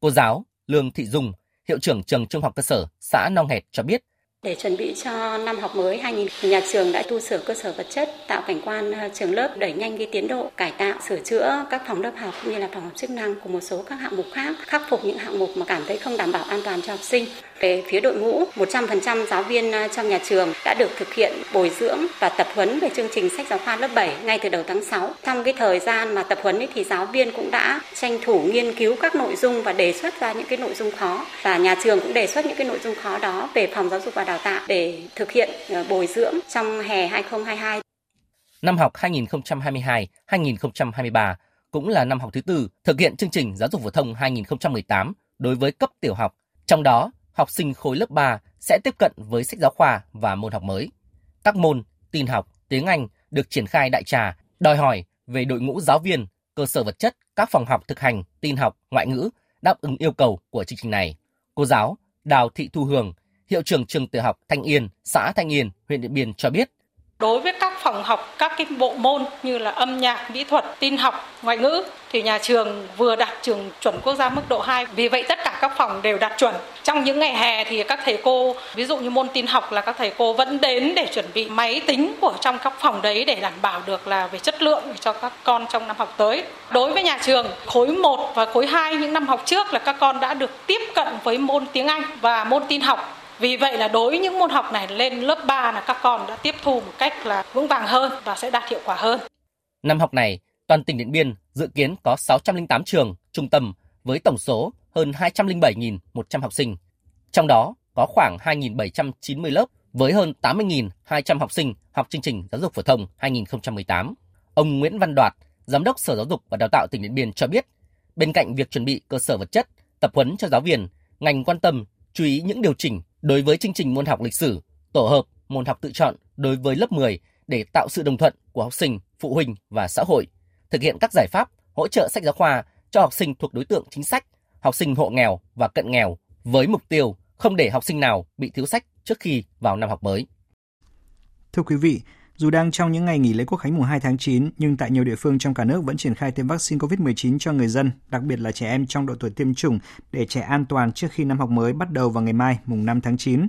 Cô giáo Lương Thị Dung, hiệu trưởng trường trung học cơ sở xã Nong Hẹt cho biết, để chuẩn bị cho năm học mới 2000, nhà trường đã tu sửa cơ sở vật chất, tạo cảnh quan ờ, trường lớp, đẩy nhanh cái tiến độ cải tạo, sửa chữa các phòng lớp học như là phòng học chức năng cùng một số các hạng mục khác, khắc phục những hạng mục mà cảm thấy không đảm bảo an toàn cho học sinh. Về phía đội ngũ, 100% giáo viên ờ, trong nhà trường đã được thực hiện bồi dưỡng và tập huấn về chương trình sách giáo khoa lớp 7 ngay từ đầu tháng 6. Trong cái thời gian mà tập huấn ấy thì giáo viên cũng đã tranh thủ nghiên cứu các nội dung và đề xuất ra những cái nội dung khó và nhà trường cũng đề xuất những cái nội dung khó đó về phòng giáo dục và đào tạo để thực hiện ờ, bồi dưỡng trong hè 2022. Năm học 2022-2023 cũng là năm học thứ tư thực hiện chương trình giáo dục phổ thông 2018 đối với cấp tiểu học. Trong đó, học sinh khối lớp 3 sẽ tiếp cận với sách giáo khoa và môn học mới. Các môn tin học, tiếng Anh được triển khai đại trà, đòi hỏi về đội ngũ giáo viên, cơ sở vật chất, các phòng học thực hành tin học, ngoại ngữ đáp ứng yêu cầu của chương trình này. Cô giáo Đào Thị Thu Hường, hiệu trưởng trường tiểu học Thanh Yên, xã Thanh Yên, huyện Điện Biên cho biết. Đối với các phòng học, các cái bộ môn như là âm nhạc, mỹ thuật, tin học, ngoại ngữ thì nhà trường vừa đạt trường chuẩn quốc gia mức độ 2. Vì vậy tất cả các phòng đều đạt chuẩn. Trong những ngày hè thì các thầy cô, ví dụ như môn tin học là các thầy cô vẫn đến để chuẩn bị máy tính của trong các phòng đấy để đảm bảo được là về chất lượng cho các con trong năm học tới. Đối với nhà trường, khối 1 và khối 2 những năm học trước là các con đã được tiếp cận với môn tiếng Anh và môn tin học vì vậy là đối với những môn học này lên lớp 3 là các con đã tiếp thu một cách là vững vàng hơn và sẽ đạt hiệu quả hơn. Năm học này, toàn tỉnh Điện Biên dự kiến có 608 trường, trung tâm với tổng số hơn 207.100 học sinh. Trong đó có khoảng 2.790 lớp với hơn 80.200 học sinh học chương trình giáo dục phổ thông 2018. Ông Nguyễn Văn Đoạt, Giám đốc Sở Giáo dục và Đào tạo tỉnh Điện Biên cho biết, bên cạnh việc chuẩn bị cơ sở vật chất, tập huấn cho giáo viên, ngành quan tâm chú ý những điều chỉnh đối với chương trình môn học lịch sử, tổ hợp, môn học tự chọn đối với lớp 10 để tạo sự đồng thuận của học sinh, phụ huynh và xã hội, thực hiện các giải pháp hỗ trợ sách giáo khoa cho học sinh thuộc đối tượng chính sách, học sinh hộ nghèo và cận nghèo với mục tiêu không để học sinh nào bị thiếu sách trước khi vào năm học mới. Thưa quý vị, dù đang trong những ngày nghỉ lễ Quốc khánh mùng 2 tháng 9, nhưng tại nhiều địa phương trong cả nước vẫn triển khai tiêm vaccine COVID-19 cho người dân, đặc biệt là trẻ em trong độ tuổi tiêm chủng để trẻ an toàn trước khi năm học mới bắt đầu vào ngày mai, mùng 5 tháng 9.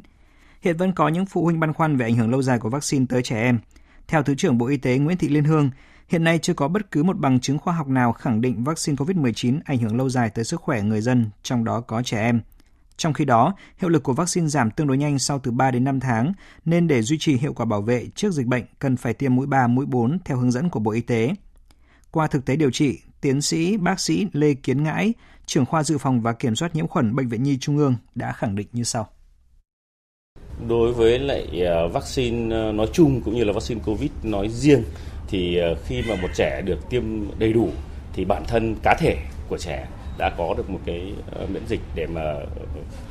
Hiện vẫn có những phụ huynh băn khoăn về ảnh hưởng lâu dài của vaccine tới trẻ em. Theo Thứ trưởng Bộ Y tế Nguyễn Thị Liên Hương, hiện nay chưa có bất cứ một bằng chứng khoa học nào khẳng định vaccine COVID-19 ảnh hưởng lâu dài tới sức khỏe người dân, trong đó có trẻ em. Trong khi đó, hiệu lực của vaccine giảm tương đối nhanh sau từ 3 đến 5 tháng, nên để duy trì hiệu quả bảo vệ trước dịch bệnh cần phải tiêm mũi 3, mũi 4 theo hướng dẫn của Bộ Y tế. Qua thực tế điều trị, tiến sĩ bác sĩ Lê Kiến Ngãi, trưởng khoa dự phòng và kiểm soát nhiễm khuẩn Bệnh viện Nhi Trung ương đã khẳng định như sau. Đối với lại à, vaccine à, nói chung cũng như là vaccine COVID nói riêng thì à, khi mà một trẻ được tiêm đầy đủ thì bản thân cá thể của trẻ đã có được một cái ờ, miễn dịch để mà ờ,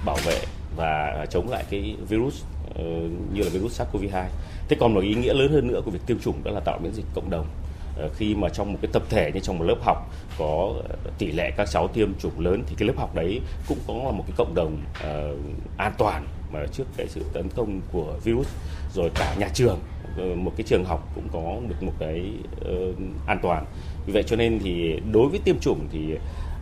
bảo vệ và chống lại cái virus ờ, như là virus SARS-CoV-2. Thế còn một ý nghĩa lớn hơn nữa của việc tiêm chủng đó là tạo miễn dịch cộng đồng. Khi mà trong một cái tập thể như trong một lớp học có tỷ lệ các cháu tiêm chủng lớn thì cái lớp học đấy cũng có là một cái cộng đồng uh, an toàn mà trước cái sự tấn công của virus. Rồi cả nhà trường một cái trường học cũng có được một cái uh, an toàn. Vì vậy cho nên thì đối với tiêm chủng thì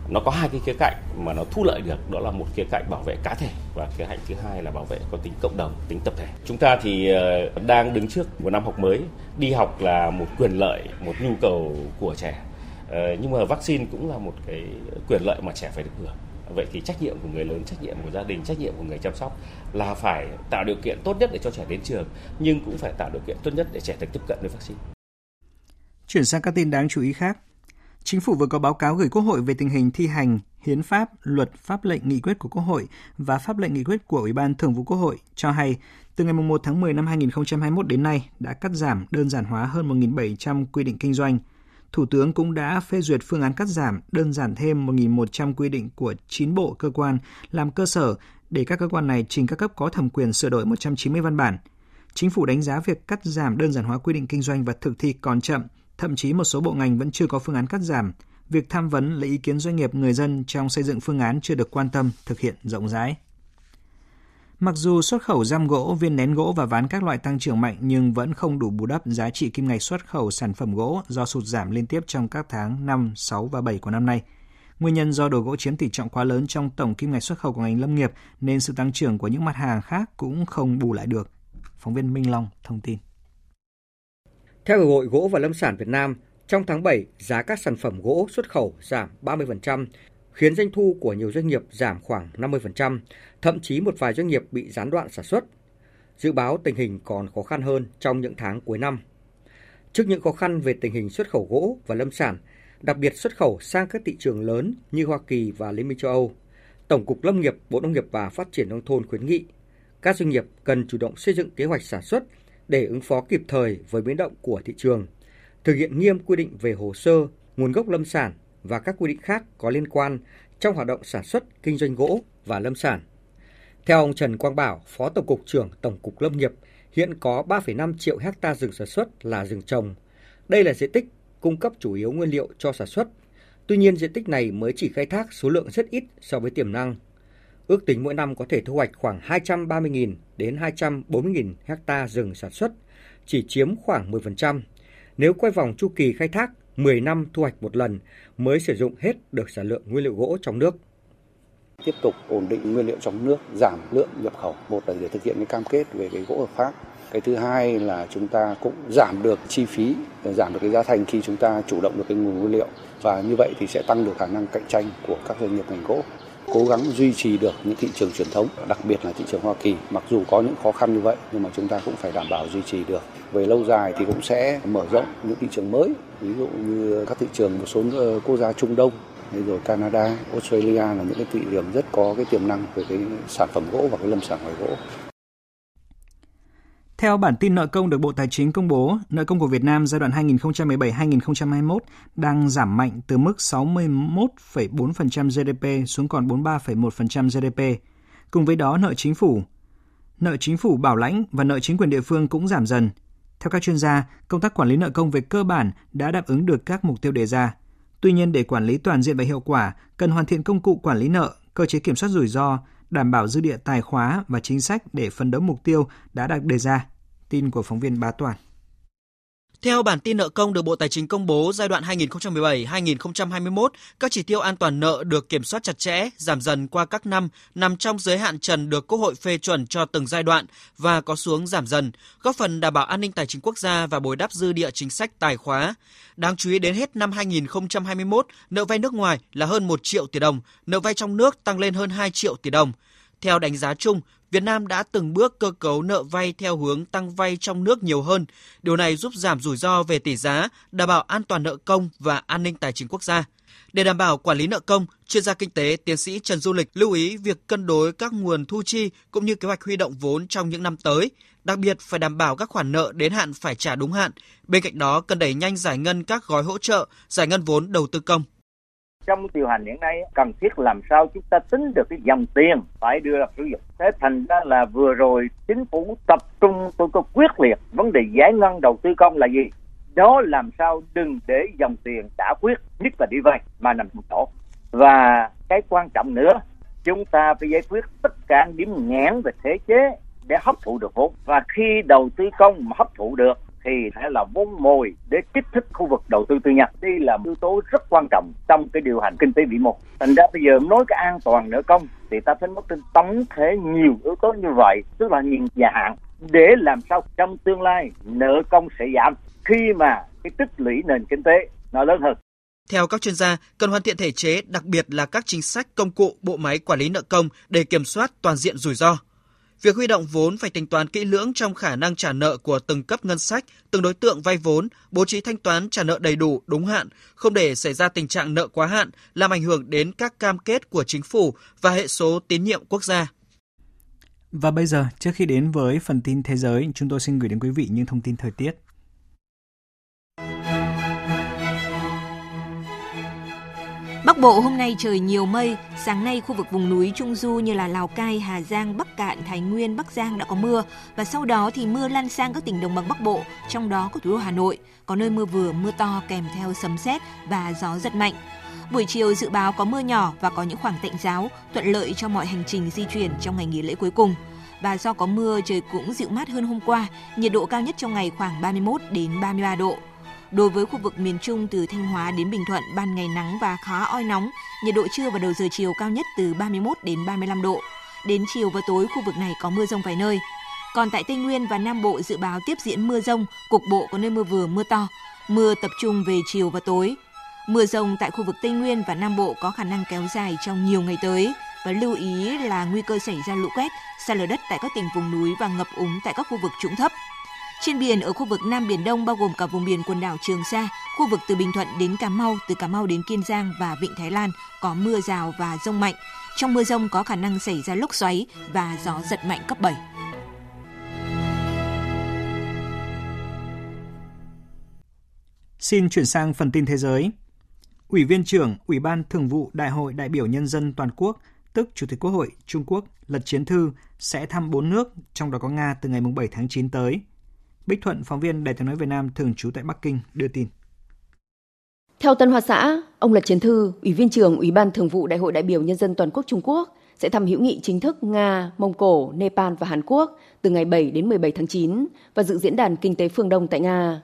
nó có hai cái khía cạnh mà nó thu lợi được, đó là một khía cạnh bảo vệ cá thể và khía cạnh thứ hai là bảo vệ có tính cộng đồng, tính tập thể. Chúng ta thì ờ, đang đứng trước một năm học mới, đi học là một quyền lợi, một nhu cầu của trẻ. Ờ, nhưng mà vaccine cũng là một cái quyền lợi mà trẻ phải được hưởng. Vậy thì trách nhiệm của người lớn, trách nhiệm của gia đình, trách nhiệm của người chăm sóc là phải tạo điều kiện tốt nhất để cho trẻ đến trường, nhưng cũng phải tạo điều kiện tốt nhất để trẻ được tiếp cận với vaccine. Chuyển sang các tin đáng chú ý khác. Chính phủ vừa có báo cáo gửi Quốc hội về tình hình thi hành hiến pháp, luật, pháp lệnh nghị quyết của Quốc hội và pháp lệnh nghị quyết của Ủy ban Thường vụ Quốc hội cho hay từ ngày 1 tháng 10 năm 2021 đến nay đã cắt giảm đơn giản hóa hơn 1.700 quy định kinh doanh. Thủ tướng cũng đã phê duyệt phương án cắt giảm đơn giản thêm 1.100 quy định của 9 bộ cơ quan làm cơ sở để các cơ quan này trình các cấp có thẩm quyền sửa đổi 190 văn bản. Chính phủ đánh giá việc cắt giảm đơn giản hóa quy định kinh doanh và thực thi còn chậm, Thậm chí một số bộ ngành vẫn chưa có phương án cắt giảm. Việc tham vấn lấy ý kiến doanh nghiệp người dân trong xây dựng phương án chưa được quan tâm, thực hiện rộng rãi. Mặc dù xuất khẩu giam gỗ, viên nén gỗ và ván các loại tăng trưởng mạnh nhưng vẫn không đủ bù đắp giá trị kim ngạch xuất khẩu sản phẩm gỗ do sụt giảm liên tiếp trong các tháng 5, 6 và 7 của năm nay. Nguyên nhân do đồ gỗ chiếm tỷ trọng quá lớn trong tổng kim ngạch xuất khẩu của ngành lâm nghiệp nên sự tăng trưởng của những mặt hàng khác cũng không bù lại được. Phóng viên Minh Long thông tin. Theo Hiệp hội Gỗ và Lâm sản Việt Nam, trong tháng 7, giá các sản phẩm gỗ xuất khẩu giảm 30%, khiến doanh thu của nhiều doanh nghiệp giảm khoảng 50%, thậm chí một vài doanh nghiệp bị gián đoạn sản xuất. Dự báo tình hình còn khó khăn hơn trong những tháng cuối năm. Trước những khó khăn về tình hình xuất khẩu gỗ và lâm sản, đặc biệt xuất khẩu sang các thị trường lớn như Hoa Kỳ và Liên minh châu Âu, Tổng cục Lâm nghiệp, Bộ Nông nghiệp và Phát triển nông thôn khuyến nghị các doanh nghiệp cần chủ động xây dựng kế hoạch sản xuất để ứng phó kịp thời với biến động của thị trường, thực hiện nghiêm quy định về hồ sơ, nguồn gốc lâm sản và các quy định khác có liên quan trong hoạt động sản xuất, kinh doanh gỗ và lâm sản. Theo ông Trần Quang Bảo, Phó Tổng cục trưởng Tổng cục Lâm nghiệp, hiện có 3,5 triệu hecta rừng sản xuất là rừng trồng. Đây là diện tích cung cấp chủ yếu nguyên liệu cho sản xuất. Tuy nhiên diện tích này mới chỉ khai thác số lượng rất ít so với tiềm năng. Ước tính mỗi năm có thể thu hoạch khoảng 230.000 đến 240.000 hecta rừng sản xuất, chỉ chiếm khoảng 10%. Nếu quay vòng chu kỳ khai thác 10 năm thu hoạch một lần mới sử dụng hết được sản lượng nguyên liệu gỗ trong nước. Tiếp tục ổn định nguyên liệu trong nước, giảm lượng nhập khẩu. Một là để thực hiện cái cam kết về cái gỗ hợp pháp. Cái thứ hai là chúng ta cũng giảm được chi phí, giảm được cái giá thành khi chúng ta chủ động được cái nguồn nguyên liệu. Và như vậy thì sẽ tăng được khả năng cạnh tranh của các doanh nghiệp ngành gỗ cố gắng duy trì được những thị trường truyền thống, đặc biệt là thị trường Hoa Kỳ. Mặc dù có những khó khăn như vậy nhưng mà chúng ta cũng phải đảm bảo duy trì được. Về lâu dài thì cũng sẽ mở rộng những thị trường mới, ví dụ như các thị trường một số ờ, quốc gia Trung Đông rồi Canada, Australia là những cái thị trường rất có cái tiềm năng về cái sản phẩm gỗ và cái lâm sản ngoài gỗ. Theo bản tin nợ công được Bộ Tài chính công bố, nợ công của Việt Nam giai đoạn 2017-2021 đang giảm mạnh từ mức 61,4% GDP xuống còn 43,1% GDP. Cùng với đó, nợ chính phủ, nợ chính phủ bảo lãnh và nợ chính quyền địa phương cũng giảm dần. Theo các chuyên gia, công tác quản lý nợ công về cơ bản đã đáp ứng được các mục tiêu đề ra. Tuy nhiên, để quản lý toàn diện và hiệu quả, cần hoàn thiện công cụ quản lý nợ, cơ chế kiểm soát rủi ro, đảm bảo dư địa tài khóa và chính sách để phấn đấu mục tiêu đã được đề ra. Tin của phóng viên Bá Toàn. Theo bản tin nợ công được Bộ Tài chính công bố giai đoạn 2017-2021, các chỉ tiêu an toàn nợ được kiểm soát chặt chẽ, giảm dần qua các năm, nằm trong giới hạn trần được Quốc hội phê chuẩn cho từng giai đoạn và có xuống giảm dần, góp phần đảm bảo an ninh tài chính quốc gia và bồi đắp dư địa chính sách tài khóa. Đáng chú ý đến hết năm 2021, nợ vay nước ngoài là hơn 1 triệu tỷ đồng, nợ vay trong nước tăng lên hơn 2 triệu tỷ đồng. Theo đánh giá chung, Việt Nam đã từng bước cơ cấu nợ vay theo hướng tăng vay trong nước nhiều hơn. Điều này giúp giảm rủi ro về tỷ giá, đảm bảo an toàn nợ công và an ninh tài chính quốc gia. Để đảm bảo quản lý nợ công, chuyên gia kinh tế tiến sĩ Trần Du Lịch lưu ý việc cân đối các nguồn thu chi cũng như kế hoạch huy động vốn trong những năm tới, đặc biệt phải đảm bảo các khoản nợ đến hạn phải trả đúng hạn. Bên cạnh đó, cần đẩy nhanh giải ngân các gói hỗ trợ, giải ngân vốn đầu tư công trong điều hành hiện nay, cần thiết làm sao chúng ta tính được cái dòng tiền phải đưa ra sử dụng. Thế thành ra là vừa rồi chính phủ tập trung, tôi có quyết liệt, vấn đề giải ngân đầu tư công là gì? Đó làm sao đừng để dòng tiền đã quyết, nhất là đi vay, mà nằm trong chỗ. Và cái quan trọng nữa, chúng ta phải giải quyết tất cả điểm nghẽn về thể chế để hấp thụ được vốn. Và khi đầu tư công mà hấp thụ được thì sẽ là vốn mồi để kích thích khu vực đầu tư tư nhân. Đây là yếu tố rất quan trọng trong cái điều hành kinh tế vĩ mô. Thành ra bây giờ nói cái an toàn nợ công thì ta phải mất trên tổng thể nhiều yếu tố như vậy, tức là nhìn dài hạn để làm sao trong tương lai nợ công sẽ giảm khi mà cái tích lũy nền kinh tế nó lớn hơn. Theo các chuyên gia, cần hoàn thiện thể chế, đặc biệt là các chính sách công cụ, bộ máy quản lý nợ công để kiểm soát toàn diện rủi ro. Việc huy động vốn phải tính toán kỹ lưỡng trong khả năng trả nợ của từng cấp ngân sách, từng đối tượng vay vốn, bố trí thanh toán trả nợ đầy đủ, đúng hạn, không để xảy ra tình trạng nợ quá hạn, làm ảnh hưởng đến các cam kết của chính phủ và hệ số tín nhiệm quốc gia. Và bây giờ, trước khi đến với phần tin thế giới, chúng tôi xin gửi đến quý vị những thông tin thời tiết. Bắc Bộ hôm nay trời nhiều mây, sáng nay khu vực vùng núi Trung Du như là Lào Cai, Hà Giang, Bắc Cạn, Thái Nguyên, Bắc Giang đã có mưa và sau đó thì mưa lan sang các tỉnh đồng bằng Bắc Bộ, trong đó có thủ đô Hà Nội, có nơi mưa vừa, mưa to kèm theo sấm sét và gió giật mạnh. Buổi chiều dự báo có mưa nhỏ và có những khoảng tạnh giáo, thuận lợi cho mọi hành trình di chuyển trong ngày nghỉ lễ cuối cùng. Và do có mưa, trời cũng dịu mát hơn hôm qua, nhiệt độ cao nhất trong ngày khoảng 31 đến 33 độ. Đối với khu vực miền Trung từ Thanh Hóa đến Bình Thuận, ban ngày nắng và khá oi nóng, nhiệt độ trưa và đầu giờ chiều cao nhất từ 31 đến 35 độ. Đến chiều và tối khu vực này có mưa rông vài nơi. Còn tại Tây Nguyên và Nam Bộ dự báo tiếp diễn mưa rông, cục bộ có nơi mưa vừa mưa to. Mưa tập trung về chiều và tối. Mưa rông tại khu vực Tây Nguyên và Nam Bộ có khả năng kéo dài trong nhiều ngày tới và lưu ý là nguy cơ xảy ra lũ quét, sạt lở đất tại các tỉnh vùng núi và ngập úng tại các khu vực trũng thấp. Trên biển ở khu vực Nam Biển Đông bao gồm cả vùng biển quần đảo Trường Sa, khu vực từ Bình Thuận đến Cà Mau, từ Cà Mau đến Kiên Giang và Vịnh Thái Lan có mưa rào và rông mạnh. Trong mưa rông có khả năng xảy ra lốc xoáy và gió giật mạnh cấp 7. Xin chuyển sang phần tin thế giới. Ủy viên trưởng Ủy ban Thường vụ Đại hội đại biểu Nhân dân toàn quốc, tức Chủ tịch Quốc hội Trung Quốc Lật Chiến Thư sẽ thăm bốn nước, trong đó có Nga từ ngày 7 tháng 9 tới – Bích Thuận, phóng viên Đài tiếng nói Việt Nam thường trú tại Bắc Kinh đưa tin. Theo Tân Hoa Xã, ông Lật Chiến Thư, Ủy viên trưởng Ủy ban Thường vụ Đại hội đại biểu Nhân dân toàn quốc Trung Quốc sẽ thăm hữu nghị chính thức Nga, Mông Cổ, Nepal và Hàn Quốc từ ngày 7 đến 17 tháng 9 và dự diễn đàn kinh tế phương Đông tại Nga.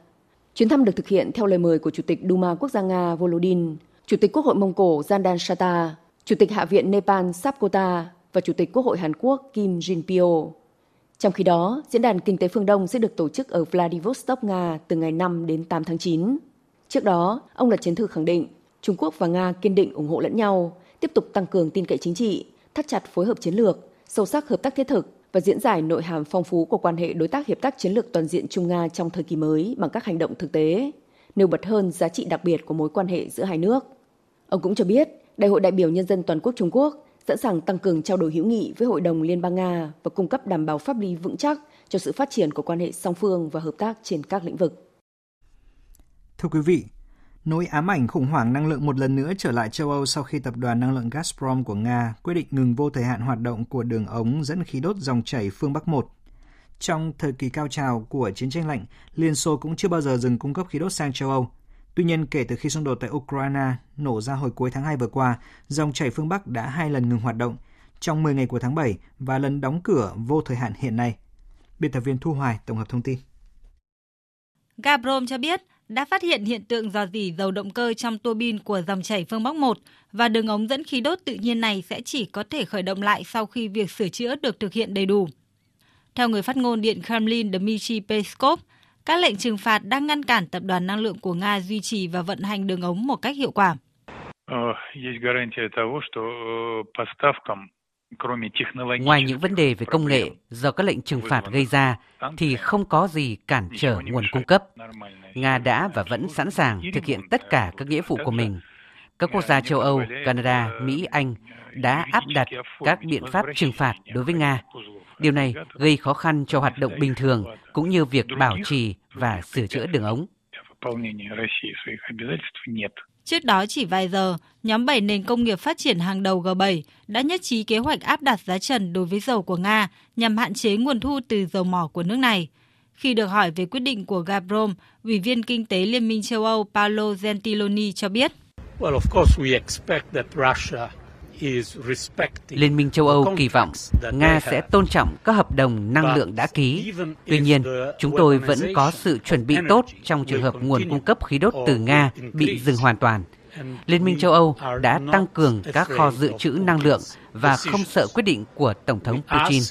Chuyến thăm được thực hiện theo lời mời của Chủ tịch Duma Quốc gia Nga Volodin, Chủ tịch Quốc hội Mông Cổ Zandan Shata, Chủ tịch Hạ viện Nepal Sapkota và Chủ tịch Quốc hội Hàn Quốc Kim Jinpyo. Trong khi đó, Diễn đàn Kinh tế Phương Đông sẽ được tổ chức ở Vladivostok, Nga từ ngày 5 đến 8 tháng 9. Trước đó, ông Lật Chiến Thư khẳng định Trung Quốc và Nga kiên định ủng hộ lẫn nhau, tiếp tục tăng cường tin cậy chính trị, thắt chặt phối hợp chiến lược, sâu sắc hợp tác thiết thực và diễn giải nội hàm phong phú của quan hệ đối tác hiệp tác chiến lược toàn diện Trung Nga trong thời kỳ mới bằng các hành động thực tế, nêu bật hơn giá trị đặc biệt của mối quan hệ giữa hai nước. Ông cũng cho biết, Đại hội đại biểu Nhân dân Toàn quốc Trung Quốc sẵn sàng tăng cường trao đổi hữu nghị với Hội đồng Liên bang Nga và cung cấp đảm bảo pháp lý vững chắc cho sự phát triển của quan hệ song phương và hợp tác trên các lĩnh vực. Thưa quý vị, nỗi ám ảnh khủng hoảng năng lượng một lần nữa trở lại châu Âu sau khi tập đoàn năng lượng Gazprom của Nga quyết định ngừng vô thời hạn hoạt động của đường ống dẫn khí đốt dòng chảy phương Bắc 1. Trong thời kỳ cao trào của chiến tranh lạnh, Liên Xô cũng chưa bao giờ dừng cung cấp khí đốt sang châu Âu. Tuy nhiên, kể từ khi xung đột tại Ukraine nổ ra hồi cuối tháng 2 vừa qua, dòng chảy phương Bắc đã hai lần ngừng hoạt động trong 10 ngày của tháng 7 và lần đóng cửa vô thời hạn hiện nay. Biên tập viên Thu Hoài tổng hợp thông tin. Gazprom cho biết đã phát hiện hiện tượng dò dỉ dầu động cơ trong tua bin của dòng chảy phương Bắc 1 và đường ống dẫn khí đốt tự nhiên này sẽ chỉ có thể khởi động lại sau khi việc sửa chữa được thực hiện đầy đủ. Theo người phát ngôn Điện Kremlin Dmitry Peskov, các lệnh trừng phạt đang ngăn cản tập đoàn năng lượng của Nga duy trì và vận hành đường ống một cách hiệu quả. Э, Ngoài những vấn đề về công nghệ do các lệnh trừng phạt gây ra, thì không có gì cản trở nguồn cung cấp. Nga đã và vẫn sẵn sàng thực hiện tất cả các nghĩa vụ của mình. Các quốc gia châu Âu, Canada, Mỹ, Anh đã áp đặt các biện pháp trừng phạt đối với Nga. Điều này gây khó khăn cho hoạt động bình thường cũng như việc bảo trì và sửa chữa đường ống. Trước đó chỉ vài giờ, nhóm 7 nền công nghiệp phát triển hàng đầu G7 đã nhất trí kế hoạch áp đặt giá trần đối với dầu của Nga nhằm hạn chế nguồn thu từ dầu mỏ của nước này. Khi được hỏi về quyết định của Gazprom, Ủy viên Kinh tế Liên minh châu Âu Paolo Gentiloni cho biết. Well, of course we expect that Russia Liên minh châu Âu kỳ vọng Nga sẽ tôn trọng các hợp đồng năng lượng đã ký. Tuy nhiên, chúng tôi vẫn có sự chuẩn bị tốt trong trường hợp nguồn cung cấp khí đốt từ Nga bị dừng hoàn toàn. Liên minh châu Âu đã tăng cường các kho dự trữ năng lượng và không sợ quyết định của Tổng thống Putin.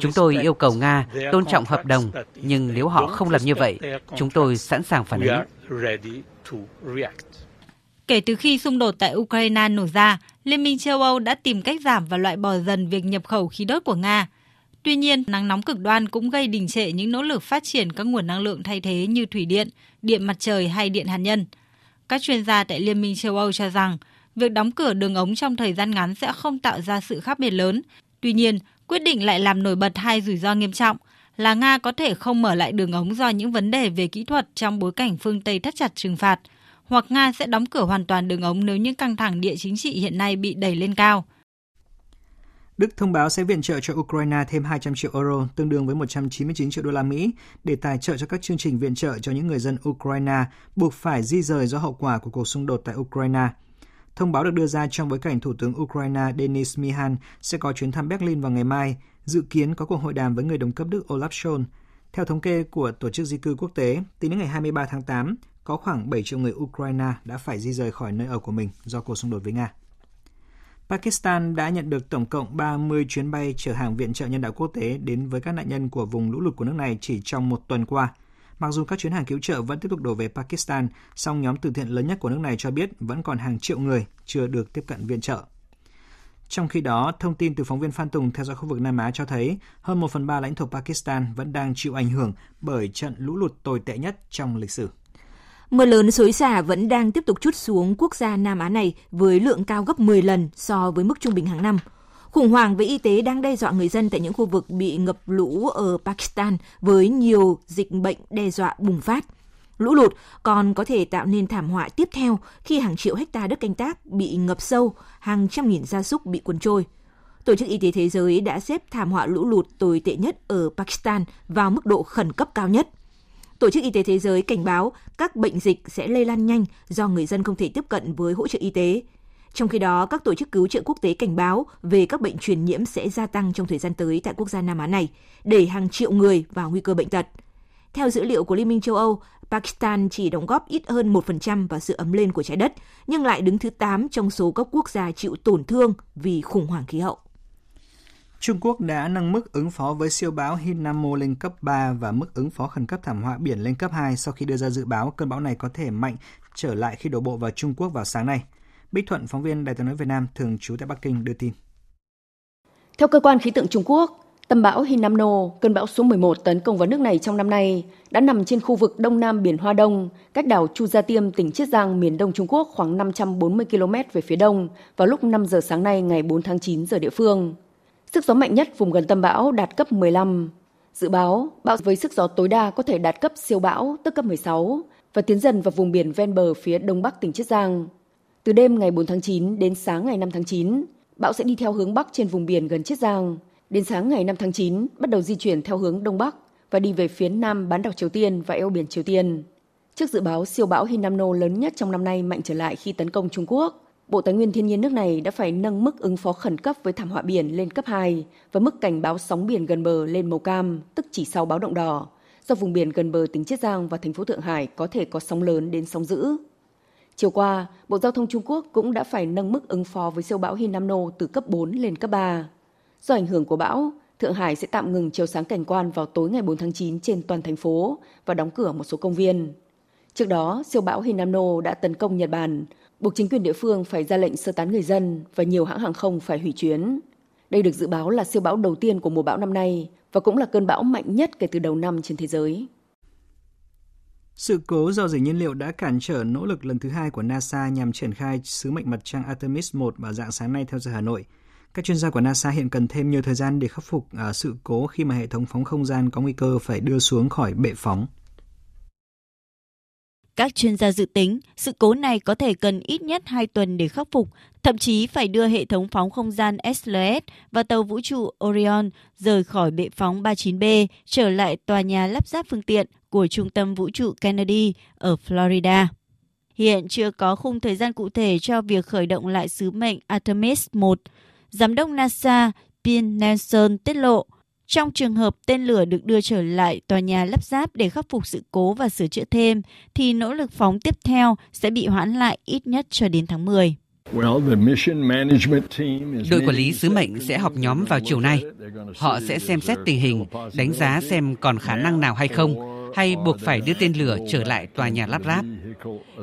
Chúng tôi yêu cầu Nga tôn trọng hợp đồng, nhưng nếu họ không làm như vậy, chúng tôi sẵn sàng phản ứng. Kể từ khi xung đột tại Ukraine nổ ra, Liên minh châu Âu đã tìm cách giảm và loại bỏ dần việc nhập khẩu khí đốt của Nga. Tuy nhiên, nắng nóng cực đoan cũng gây đình trệ những nỗ lực phát triển các nguồn năng lượng thay thế như thủy điện, điện mặt trời hay điện hạt nhân. Các chuyên gia tại Liên minh châu Âu cho rằng, việc đóng cửa đường ống trong thời gian ngắn sẽ không tạo ra sự khác biệt lớn. Tuy nhiên, quyết định lại làm nổi bật hai rủi ro nghiêm trọng là Nga có thể không mở lại đường ống do những vấn đề về kỹ thuật trong bối cảnh phương Tây thắt chặt trừng phạt – hoặc Nga sẽ đóng cửa hoàn toàn đường ống nếu những căng thẳng địa chính trị hiện nay bị đẩy lên cao. Đức thông báo sẽ viện trợ cho Ukraine thêm 200 triệu euro, tương đương với 199 triệu đô la Mỹ, để tài trợ cho các chương trình viện trợ cho những người dân Ukraine buộc phải di rời do hậu quả của cuộc xung đột tại Ukraine. Thông báo được đưa ra trong bối cảnh Thủ tướng Ukraine Denis Mihan sẽ có chuyến thăm Berlin vào ngày mai, dự kiến có cuộc hội đàm với người đồng cấp Đức Olaf Scholz. Theo thống kê của Tổ chức Di cư Quốc tế, tính đến ngày 23 tháng 8, có khoảng 7 triệu người Ukraine đã phải di rời khỏi nơi ở của mình do cuộc xung đột với Nga. Pakistan đã nhận được tổng cộng 30 chuyến bay chở hàng viện trợ nhân đạo quốc tế đến với các nạn nhân của vùng lũ lụt của nước này chỉ trong một tuần qua. Mặc dù các chuyến hàng cứu trợ vẫn tiếp tục đổ về Pakistan, song nhóm từ thiện lớn nhất của nước này cho biết vẫn còn hàng triệu người chưa được tiếp cận viện trợ. Trong khi đó, thông tin từ phóng viên Phan Tùng theo dõi khu vực Nam Á cho thấy hơn một phần ba lãnh thổ Pakistan vẫn đang chịu ảnh hưởng bởi trận lũ lụt tồi tệ nhất trong lịch sử. Mưa lớn xối xả vẫn đang tiếp tục chút xuống quốc gia Nam Á này với lượng cao gấp 10 lần so với mức trung bình hàng năm. Khủng hoảng về y tế đang đe dọa người dân tại những khu vực bị ngập lũ ở Pakistan với nhiều dịch bệnh đe dọa bùng phát. Lũ lụt còn có thể tạo nên thảm họa tiếp theo khi hàng triệu hecta đất canh tác bị ngập sâu, hàng trăm nghìn gia súc bị cuốn trôi. Tổ chức Y tế Thế giới đã xếp thảm họa lũ lụt tồi tệ nhất ở Pakistan vào mức độ khẩn cấp cao nhất – Tổ chức Y tế Thế giới cảnh báo các bệnh dịch sẽ lây lan nhanh do người dân không thể tiếp cận với hỗ trợ y tế. Trong khi đó, các tổ chức cứu trợ quốc tế cảnh báo về các bệnh truyền nhiễm sẽ gia tăng trong thời gian tới tại quốc gia Nam Á này, đẩy hàng triệu người vào nguy cơ bệnh tật. Theo dữ liệu của Liên minh châu Âu, Pakistan chỉ đóng góp ít hơn 1% vào sự ấm lên của trái đất, nhưng lại đứng thứ 8 trong số các quốc gia chịu tổn thương vì khủng hoảng khí hậu. Trung Quốc đã nâng mức ứng phó với siêu bão Hinamo lên cấp 3 và mức ứng phó khẩn cấp thảm họa biển lên cấp 2 sau khi đưa ra dự báo cơn bão này có thể mạnh trở lại khi đổ bộ vào Trung Quốc vào sáng nay. Bích Thuận, phóng viên Đài tiếng nói Việt Nam thường trú tại Bắc Kinh đưa tin. Theo cơ quan khí tượng Trung Quốc, tâm bão Hinamno, cơn bão số 11 tấn công vào nước này trong năm nay, đã nằm trên khu vực đông nam biển Hoa Đông, cách đảo Chu Gia Tiêm, tỉnh Chiết Giang, miền đông Trung Quốc khoảng 540 km về phía đông vào lúc 5 giờ sáng nay ngày 4 tháng 9 giờ địa phương. Sức gió mạnh nhất vùng gần tâm bão đạt cấp 15. Dự báo, bão với sức gió tối đa có thể đạt cấp siêu bão, tức cấp 16, và tiến dần vào vùng biển ven bờ phía đông bắc tỉnh Chiết Giang. Từ đêm ngày 4 tháng 9 đến sáng ngày 5 tháng 9, bão sẽ đi theo hướng bắc trên vùng biển gần Chiết Giang. Đến sáng ngày 5 tháng 9, bắt đầu di chuyển theo hướng đông bắc và đi về phía nam bán đảo Triều Tiên và eo biển Triều Tiên. Trước dự báo siêu bão Hinamno lớn nhất trong năm nay mạnh trở lại khi tấn công Trung Quốc, Bộ Tài nguyên Thiên nhiên nước này đã phải nâng mức ứng phó khẩn cấp với thảm họa biển lên cấp 2 và mức cảnh báo sóng biển gần bờ lên màu cam, tức chỉ sau báo động đỏ, do vùng biển gần bờ tỉnh Chiết Giang và thành phố Thượng Hải có thể có sóng lớn đến sóng dữ. Chiều qua, Bộ Giao thông Trung Quốc cũng đã phải nâng mức ứng phó với siêu bão Hinamno từ cấp 4 lên cấp 3. Do ảnh hưởng của bão, Thượng Hải sẽ tạm ngừng chiếu sáng cảnh quan vào tối ngày 4 tháng 9 trên toàn thành phố và đóng cửa một số công viên. Trước đó, siêu bão Hinamno đã tấn công Nhật Bản, buộc chính quyền địa phương phải ra lệnh sơ tán người dân và nhiều hãng hàng không phải hủy chuyến. Đây được dự báo là siêu bão đầu tiên của mùa bão năm nay và cũng là cơn bão mạnh nhất kể từ đầu năm trên thế giới. Sự cố do dỉ nhiên liệu đã cản trở nỗ lực lần thứ hai của NASA nhằm triển khai sứ mệnh mặt trăng Artemis 1 vào dạng sáng nay theo giờ Hà Nội. Các chuyên gia của NASA hiện cần thêm nhiều thời gian để khắc phục à, sự cố khi mà hệ thống phóng không gian có nguy cơ phải đưa xuống khỏi bệ phóng. Các chuyên gia dự tính, sự cố này có thể cần ít nhất 2 tuần để khắc phục, thậm chí phải đưa hệ thống phóng không gian SLS và tàu vũ trụ Orion rời khỏi bệ phóng 39B trở lại tòa nhà lắp ráp phương tiện của Trung tâm Vũ trụ Kennedy ở Florida. Hiện chưa có khung thời gian cụ thể cho việc khởi động lại sứ mệnh Artemis 1. Giám đốc NASA Bill Nelson tiết lộ, trong trường hợp tên lửa được đưa trở lại tòa nhà lắp ráp để khắc phục sự cố và sửa chữa thêm, thì nỗ lực phóng tiếp theo sẽ bị hoãn lại ít nhất cho đến tháng 10. Đội quản lý sứ mệnh sẽ họp nhóm vào chiều nay. Họ sẽ xem xét tình hình, đánh giá xem còn khả năng nào hay không, hay buộc phải đưa tên lửa trở lại tòa nhà lắp ráp.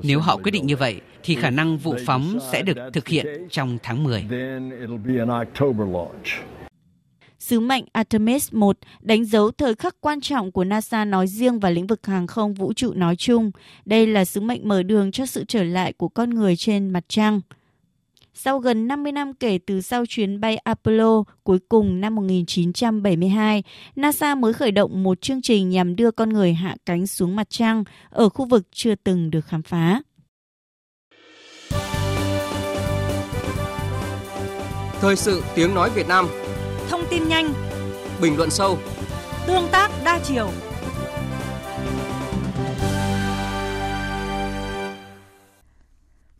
Nếu họ quyết định như vậy, thì khả năng vụ phóng sẽ được thực hiện trong tháng 10. Sứ mệnh Artemis 1 đánh dấu thời khắc quan trọng của NASA nói riêng và lĩnh vực hàng không vũ trụ nói chung. Đây là sứ mệnh mở đường cho sự trở lại của con người trên mặt trăng. Sau gần 50 năm kể từ sau chuyến bay Apollo cuối cùng năm 1972, NASA mới khởi động một chương trình nhằm đưa con người hạ cánh xuống mặt trăng ở khu vực chưa từng được khám phá. Thời sự tiếng nói Việt Nam Thông tin nhanh. Bình luận sâu. Tương tác đa chiều.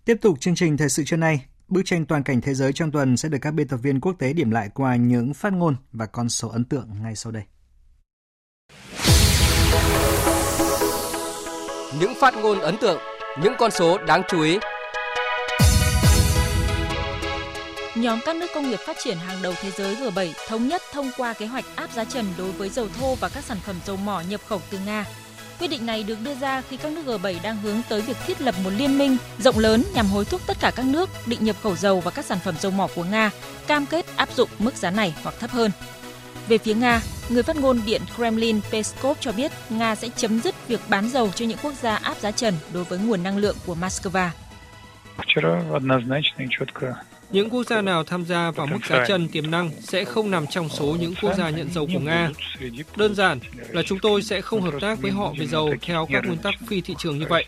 Tiếp tục chương trình thời sự trưa nay, bức tranh toàn cảnh thế giới trong tuần sẽ được các biên tập viên quốc tế điểm lại qua những phát ngôn và con số ấn tượng ngay sau đây. Những phát ngôn ấn tượng, những con số đáng chú ý Nhóm các nước công nghiệp phát triển hàng đầu thế giới G7 thống nhất thông qua kế hoạch áp giá trần đối với dầu thô và các sản phẩm dầu mỏ nhập khẩu từ Nga. Quyết định này được đưa ra khi các nước G7 đang hướng tới việc thiết lập một liên minh rộng lớn nhằm hối thúc tất cả các nước định nhập khẩu dầu và các sản phẩm dầu mỏ của Nga cam kết áp dụng mức giá này hoặc thấp hơn. Về phía Nga, người phát ngôn Điện Kremlin Peskov cho biết Nga sẽ chấm dứt việc bán dầu cho những quốc gia áp giá trần đối với nguồn năng lượng của Moscow. Những quốc gia nào tham gia vào mức giá trần tiềm năng sẽ không nằm trong số những quốc gia nhận dầu của Nga. Đơn giản là chúng tôi sẽ không hợp tác với họ về dầu theo các nguyên tắc phi thị trường như vậy.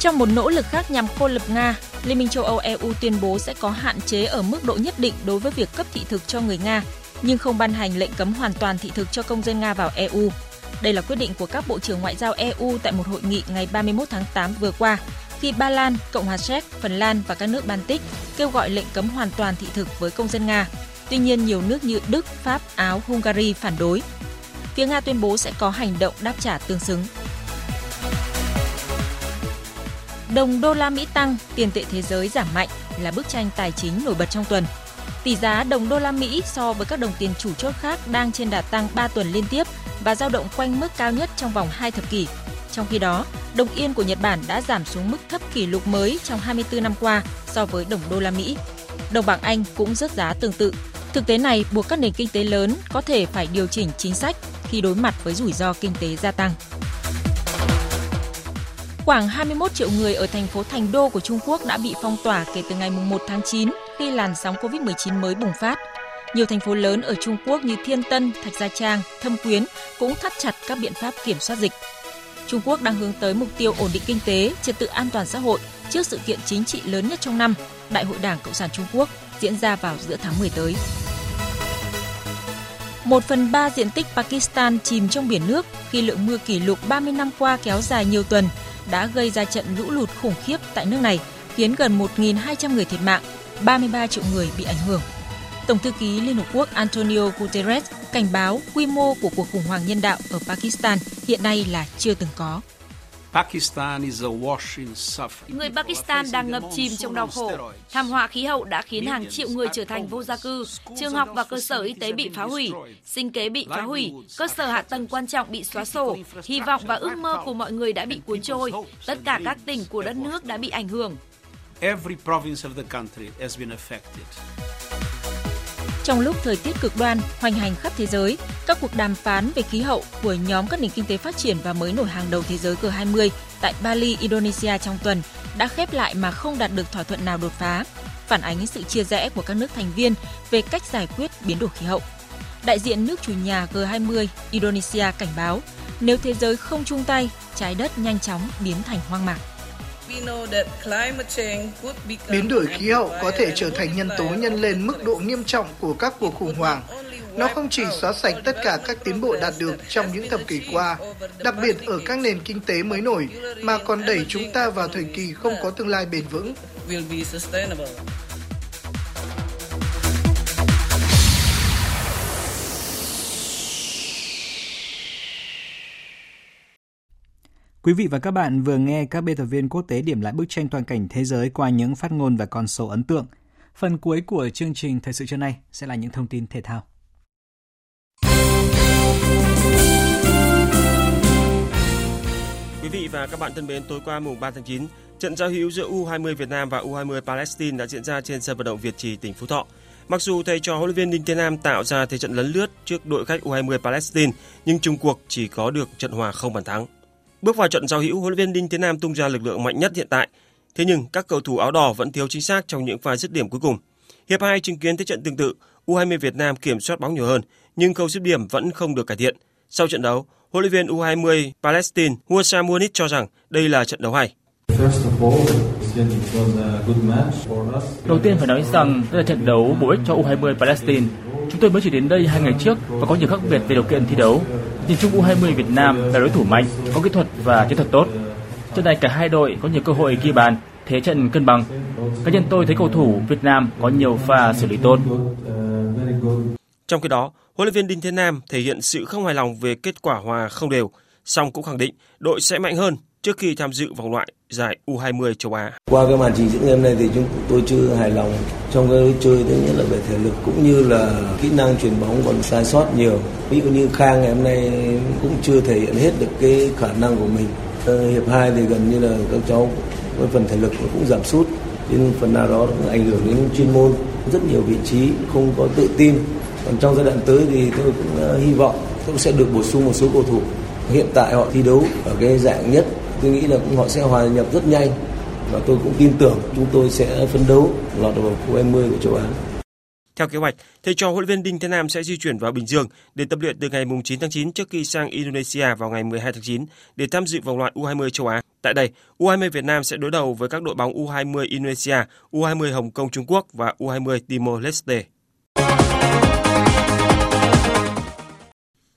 Trong một nỗ lực khác nhằm cô lập Nga, Liên minh châu Âu EU tuyên bố sẽ có hạn chế ở mức độ nhất định đối với việc cấp thị thực cho người Nga, nhưng không ban hành lệnh cấm hoàn toàn thị thực cho công dân Nga vào EU. Đây là quyết định của các bộ trưởng ngoại giao EU tại một hội nghị ngày 31 tháng 8 vừa qua khi Ba Lan, Cộng hòa Séc, Phần Lan và các nước Baltic kêu gọi lệnh cấm hoàn toàn thị thực với công dân Nga. Tuy nhiên, nhiều nước như Đức, Pháp, Áo, Hungary phản đối. Phía Nga tuyên bố sẽ có hành động đáp trả tương xứng. Đồng đô la Mỹ tăng, tiền tệ thế giới giảm mạnh là bức tranh tài chính nổi bật trong tuần. Tỷ giá đồng đô la Mỹ so với các đồng tiền chủ chốt khác đang trên đà tăng 3 tuần liên tiếp và dao động quanh mức cao nhất trong vòng 2 thập kỷ. Trong khi đó, đồng yên của Nhật Bản đã giảm xuống mức thấp kỷ lục mới trong 24 năm qua so với đồng đô la Mỹ. Đồng bảng Anh cũng rớt giá tương tự. Thực tế này buộc các nền kinh tế lớn có thể phải điều chỉnh chính sách khi đối mặt với rủi ro kinh tế gia tăng. Khoảng 21 triệu người ở thành phố Thành Đô của Trung Quốc đã bị phong tỏa kể từ ngày 1 tháng 9 khi làn sóng COVID-19 mới bùng phát. Nhiều thành phố lớn ở Trung Quốc như Thiên Tân, Thạch Gia Trang, Thâm Quyến cũng thắt chặt các biện pháp kiểm soát dịch. Trung Quốc đang hướng tới mục tiêu ổn định kinh tế, trật tự an toàn xã hội trước sự kiện chính trị lớn nhất trong năm, Đại hội Đảng Cộng sản Trung Quốc diễn ra vào giữa tháng 10 tới. Một phần ba diện tích Pakistan chìm trong biển nước khi lượng mưa kỷ lục 30 năm qua kéo dài nhiều tuần đã gây ra trận lũ lụt khủng khiếp tại nước này, khiến gần 1.200 người thiệt mạng, 33 triệu người bị ảnh hưởng. Tổng thư ký Liên Hợp Quốc Antonio Guterres cảnh báo quy mô của cuộc khủng hoảng nhân đạo ở Pakistan hiện nay là chưa từng có. Người Pakistan đang ngập chìm trong đau khổ. Thảm họa khí hậu đã khiến hàng triệu người trở thành vô gia cư, trường học và cơ sở y tế bị phá hủy, sinh kế bị phá hủy, cơ sở hạ tầng quan trọng bị xóa sổ, hy vọng và ước mơ của mọi người đã bị cuốn trôi, tất cả các tỉnh của đất nước đã bị ảnh hưởng. Trong lúc thời tiết cực đoan hoành hành khắp thế giới, các cuộc đàm phán về khí hậu của nhóm các nền kinh tế phát triển và mới nổi hàng đầu thế giới G20 tại Bali, Indonesia trong tuần đã khép lại mà không đạt được thỏa thuận nào đột phá, phản ánh sự chia rẽ của các nước thành viên về cách giải quyết biến đổi khí hậu. Đại diện nước chủ nhà G20 Indonesia cảnh báo, nếu thế giới không chung tay, trái đất nhanh chóng biến thành hoang mạc. Biến đổi khí hậu có thể trở thành nhân tố nhân lên mức độ nghiêm trọng của các cuộc khủng hoảng. Nó không chỉ xóa sạch tất cả các tiến bộ đạt được trong những thập kỷ qua, đặc biệt ở các nền kinh tế mới nổi, mà còn đẩy chúng ta vào thời kỳ không có tương lai bền vững. Quý vị và các bạn vừa nghe các biên tập viên quốc tế điểm lại bức tranh toàn cảnh thế giới qua những phát ngôn và con số ấn tượng. Phần cuối của chương trình Thời sự trưa nay sẽ là những thông tin thể thao. Quý vị và các bạn thân mến, tối qua mùng 3 tháng 9, trận giao hữu giữa U20 Việt Nam và U20 Palestine đã diễn ra trên sân vận động Việt Trì, tỉnh Phú Thọ. Mặc dù thầy trò huấn luyện viên Đinh Thế Nam tạo ra thế trận lấn lướt trước đội khách U20 Palestine, nhưng chung cuộc chỉ có được trận hòa không bàn thắng. Bước vào trận giao hữu, huấn luyện viên Đinh Thế Nam tung ra lực lượng mạnh nhất hiện tại. Thế nhưng các cầu thủ áo đỏ vẫn thiếu chính xác trong những pha dứt điểm cuối cùng. Hiệp 2 chứng kiến thế trận tương tự, U20 Việt Nam kiểm soát bóng nhiều hơn, nhưng khâu dứt điểm vẫn không được cải thiện. Sau trận đấu, huấn luyện viên U20 Palestine Hussam Munich cho rằng đây là trận đấu hay. Đầu tiên phải nói rằng đây là trận đấu bổ ích cho U20 Palestine. Chúng tôi mới chỉ đến đây hai ngày trước và có nhiều khác biệt về điều kiện thi đấu. Nhìn chung U20 Việt Nam là đối thủ mạnh, có kỹ thuật và chiến thuật tốt. Trận này cả hai đội có nhiều cơ hội ghi bàn, thế trận cân bằng. Cá nhân tôi thấy cầu thủ Việt Nam có nhiều pha xử lý tốt. Trong khi đó, huấn luyện viên Đinh Thế Nam thể hiện sự không hài lòng về kết quả hòa không đều, song cũng khẳng định đội sẽ mạnh hơn trước khi tham dự vòng loại giải U20 châu Á. Qua cái màn trình diễn ngày hôm nay thì chúng tôi chưa hài lòng trong cái chơi, thứ nhất là về thể lực cũng như là kỹ năng chuyển bóng còn sai sót nhiều. Ví dụ như Khang ngày hôm nay cũng chưa thể hiện hết được cái khả năng của mình. Ờ, hiệp 2 thì gần như là các cháu với phần thể lực cũng giảm sút, nhưng phần nào đó cũng ảnh hưởng đến chuyên môn, rất nhiều vị trí không có tự tin còn trong giai đoạn tới thì tôi cũng ờ, hy vọng cũng sẽ được bổ sung một số cầu thủ hiện tại họ thi đấu ở cái dạng nhất tôi nghĩ là họ sẽ hòa nhập rất nhanh và tôi cũng tin tưởng chúng tôi sẽ phấn đấu lọt vào U20 của châu Á. Theo kế hoạch, thầy trò huấn luyện viên Đinh Thế Nam sẽ di chuyển vào Bình Dương để tập luyện từ ngày 9 tháng 9 trước khi sang Indonesia vào ngày 12 tháng 9 để tham dự vòng loại U20 châu Á. Tại đây, U20 Việt Nam sẽ đối đầu với các đội bóng U20 Indonesia, U20 Hồng Kông Trung Quốc và U20 Timor Leste.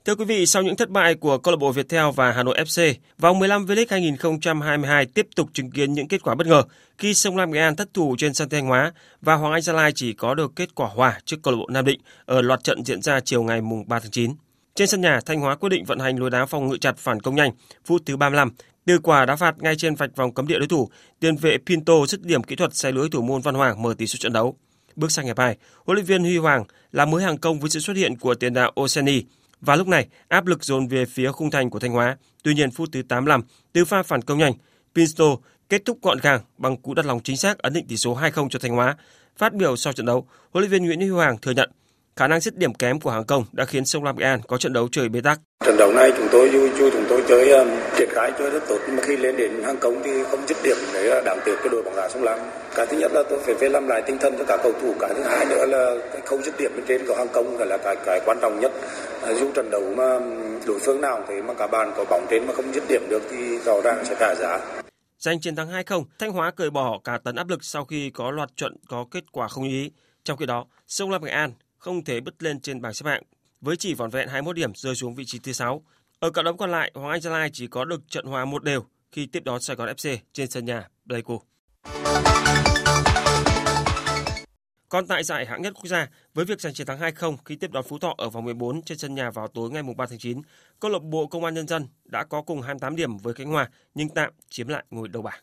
Thưa quý vị, sau những thất bại của câu lạc bộ Viettel và Hà Nội FC, vòng 15 V-League 2022 tiếp tục chứng kiến những kết quả bất ngờ khi Sông Lam Nghệ An thất thủ trên sân Thanh Hóa và Hoàng Anh Gia Lai chỉ có được kết quả hòa trước câu lạc bộ Nam Định ở loạt trận diễn ra chiều ngày 3 tháng 9. Trên sân nhà, Thanh Hóa quyết định vận hành lối đá phòng ngự chặt phản công nhanh phút thứ 35. Từ quả đá phạt ngay trên vạch vòng cấm địa đối thủ, tiền vệ Pinto dứt điểm kỹ thuật xe lưới thủ môn Văn Hoàng mở tỷ số trận đấu. Bước sang hiệp 2, huấn luyện viên Huy Hoàng là mới hàng công với sự xuất hiện của tiền đạo Oseni và lúc này áp lực dồn về phía khung thành của Thanh Hóa. Tuy nhiên phút thứ 85, từ pha phản công nhanh, Pinto kết thúc gọn gàng bằng cú đặt lòng chính xác ấn định tỷ số 2-0 cho Thanh Hóa. Phát biểu sau trận đấu, huấn luyện viên Nguyễn Huy Hoàng thừa nhận khả năng dứt điểm kém của hàng công đã khiến sông Lam Nghệ An có trận đấu chơi bế tắc. Trận đấu này chúng tôi vui vui chúng tôi chơi um, triển khai chơi rất tốt nhưng mà khi lên đến hàng công thì không dứt điểm đấy là đáng tiếc cái đội bóng đá sông Lam. Cái thứ nhất là tôi phải phải làm lại tinh thần cho cả cầu thủ. Cái thứ hai nữa là cái không dứt điểm bên trên của hàng công là cái cái quan trọng nhất. À, dù trận đấu mà um, đối phương nào thì mà cả bàn có bóng trên mà không dứt điểm được thì rõ ràng sẽ trả giá. Giành chiến thắng 2-0, Thanh Hóa cởi bỏ cả tấn áp lực sau khi có loạt trận có kết quả không ý. Trong khi đó, Sông Lam Nghệ An không thể bứt lên trên bảng xếp hạng với chỉ vỏn vẹn 21 điểm rơi xuống vị trí thứ 6. Ở cặp đấu còn lại, Hoàng Anh Gia Lai chỉ có được trận hòa một đều khi tiếp đón Sài Gòn FC trên sân nhà Pleiku. Còn tại giải hạng nhất quốc gia, với việc giành chiến thắng 2-0 khi tiếp đón Phú Thọ ở vòng 14 trên sân nhà vào tối ngày 3 tháng 9, câu lạc bộ Công an Nhân dân đã có cùng 28 điểm với Khánh Hòa nhưng tạm chiếm lại ngôi đầu bảng.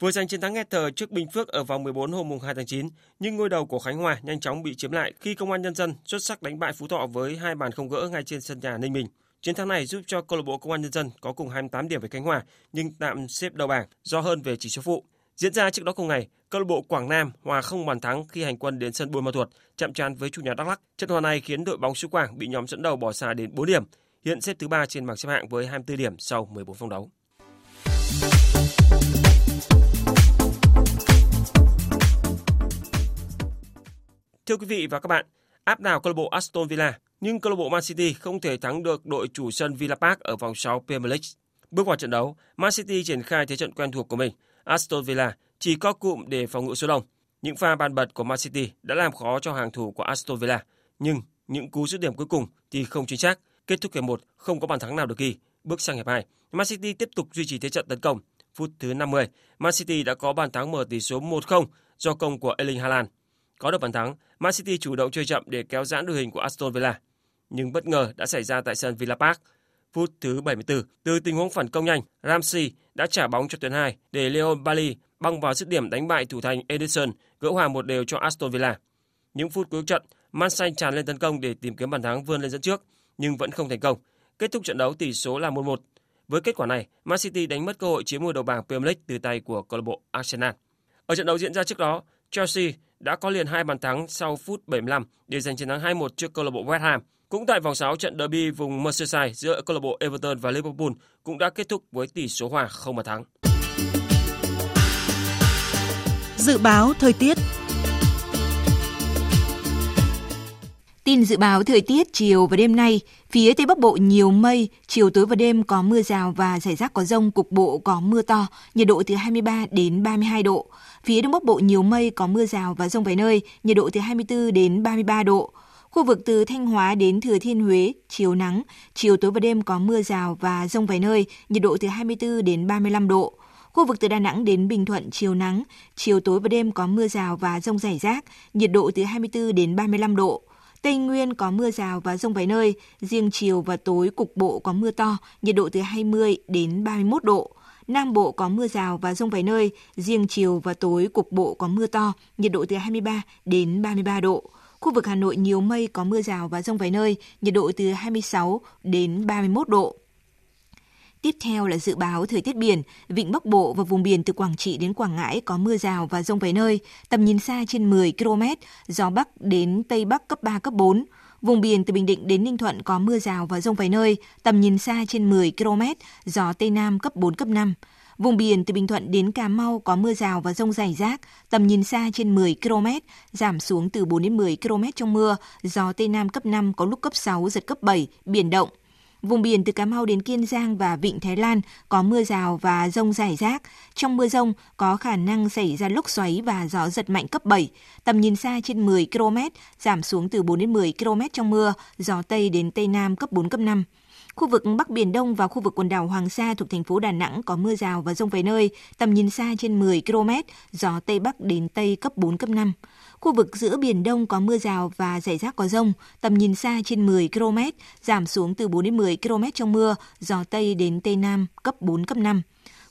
Vừa giành chiến thắng nghe thờ trước Bình Phước ở vòng 14 hôm 2 tháng 9, nhưng ngôi đầu của Khánh Hòa nhanh chóng bị chiếm lại khi Công an Nhân dân xuất sắc đánh bại Phú Thọ với hai bàn không gỡ ngay trên sân nhà Ninh Bình. Chiến thắng này giúp cho câu lạc bộ Công an Nhân dân có cùng 28 điểm với Khánh Hòa nhưng tạm xếp đầu bảng do hơn về chỉ số phụ. Diễn ra trước đó cùng ngày, câu lạc bộ Quảng Nam hòa không bàn thắng khi hành quân đến sân Buôn Ma Thuột chạm trán với chủ nhà Đắk Lắk. Trận hòa này khiến đội bóng xứ Quảng bị nhóm dẫn đầu bỏ xa đến 4 điểm, hiện xếp thứ ba trên bảng xếp hạng với 24 điểm sau 14 vòng đấu. Thưa quý vị và các bạn, áp đảo câu lạc bộ Aston Villa, nhưng câu lạc bộ Man City không thể thắng được đội chủ sân Villa Park ở vòng 6 Premier League. Bước vào trận đấu, Man City triển khai thế trận quen thuộc của mình. Aston Villa chỉ có cụm để phòng ngự số đông. Những pha bàn bật của Man City đã làm khó cho hàng thủ của Aston Villa, nhưng những cú dứt điểm cuối cùng thì không chính xác. Kết thúc hiệp 1 không có bàn thắng nào được ghi. Bước sang hiệp 2, Man City tiếp tục duy trì thế trận tấn công. Phút thứ 50, Man City đã có bàn thắng mở tỷ số 1-0 do công của Erling Haaland. Có được bàn thắng, Man City chủ động chơi chậm để kéo giãn đội hình của Aston Villa. Nhưng bất ngờ đã xảy ra tại sân Villa Park. Phút thứ 74, từ tình huống phản công nhanh, Ramsey đã trả bóng cho tuyến 2 để Leon Bailey băng vào dứt điểm đánh bại thủ thành Edison gỡ hòa một đều cho Aston Villa. Những phút cuối trận, Man Xanh tràn lên tấn công để tìm kiếm bàn thắng vươn lên dẫn trước, nhưng vẫn không thành công. Kết thúc trận đấu tỷ số là 1-1. Với kết quả này, Man City đánh mất cơ hội chiếm ngôi đầu bảng Premier League từ tay của câu lạc bộ Arsenal. Ở trận đấu diễn ra trước đó, Chelsea đã có liền hai bàn thắng sau phút 75 để giành chiến thắng 2-1 trước câu lạc bộ West Ham. Cũng tại vòng 6 trận derby vùng Merseyside giữa câu lạc bộ Everton và Liverpool cũng đã kết thúc với tỷ số hòa không bàn thắng. Dự báo thời tiết Tin dự báo thời tiết chiều và đêm nay, phía Tây Bắc Bộ nhiều mây, chiều tối và đêm có mưa rào và rải rác có rông, cục bộ có mưa to, nhiệt độ từ 23 đến 32 độ. Phía Đông Bắc Bộ nhiều mây, có mưa rào và rông vài nơi, nhiệt độ từ 24 đến 33 độ. Khu vực từ Thanh Hóa đến Thừa Thiên Huế, chiều nắng, chiều tối và đêm có mưa rào và rông vài nơi, nhiệt độ từ 24 đến 35 độ. Khu vực từ Đà Nẵng đến Bình Thuận chiều nắng, chiều tối và đêm có mưa rào và rông rải rác, nhiệt độ từ 24 đến 35 độ. Tây Nguyên có mưa rào và rông vài nơi, riêng chiều và tối cục bộ có mưa to, nhiệt độ từ 20 đến 31 độ. Nam Bộ có mưa rào và rông vài nơi, riêng chiều và tối cục bộ có mưa to, nhiệt độ từ 23 đến 33 độ. Khu vực Hà Nội nhiều mây có mưa rào và rông vài nơi, nhiệt độ từ 26 đến 31 độ. Tiếp theo là dự báo thời tiết biển, vịnh Bắc Bộ và vùng biển từ Quảng Trị đến Quảng Ngãi có mưa rào và rông vài nơi, tầm nhìn xa trên 10 km, gió Bắc đến Tây Bắc cấp 3, cấp 4. Vùng biển từ Bình Định đến Ninh Thuận có mưa rào và rông vài nơi, tầm nhìn xa trên 10 km, gió Tây Nam cấp 4, cấp 5. Vùng biển từ Bình Thuận đến Cà Mau có mưa rào và rông rải rác, tầm nhìn xa trên 10 km, giảm xuống từ 4 đến 10 km trong mưa, gió Tây Nam cấp 5 có lúc cấp 6, giật cấp 7, biển động. Vùng biển từ Cà Mau đến Kiên Giang và Vịnh Thái Lan có mưa rào và rông rải rác. Trong mưa rông có khả năng xảy ra lốc xoáy và gió giật mạnh cấp 7. Tầm nhìn xa trên 10 km, giảm xuống từ 4 đến 10 km trong mưa, gió Tây đến Tây Nam cấp 4, cấp 5. Khu vực Bắc Biển Đông và khu vực quần đảo Hoàng Sa thuộc thành phố Đà Nẵng có mưa rào và rông vài nơi, tầm nhìn xa trên 10 km, gió Tây Bắc đến Tây cấp 4, cấp 5. Khu vực giữa Biển Đông có mưa rào và rải rác có rông, tầm nhìn xa trên 10 km, giảm xuống từ 4 đến 10 km trong mưa, gió Tây đến Tây Nam cấp 4, cấp 5.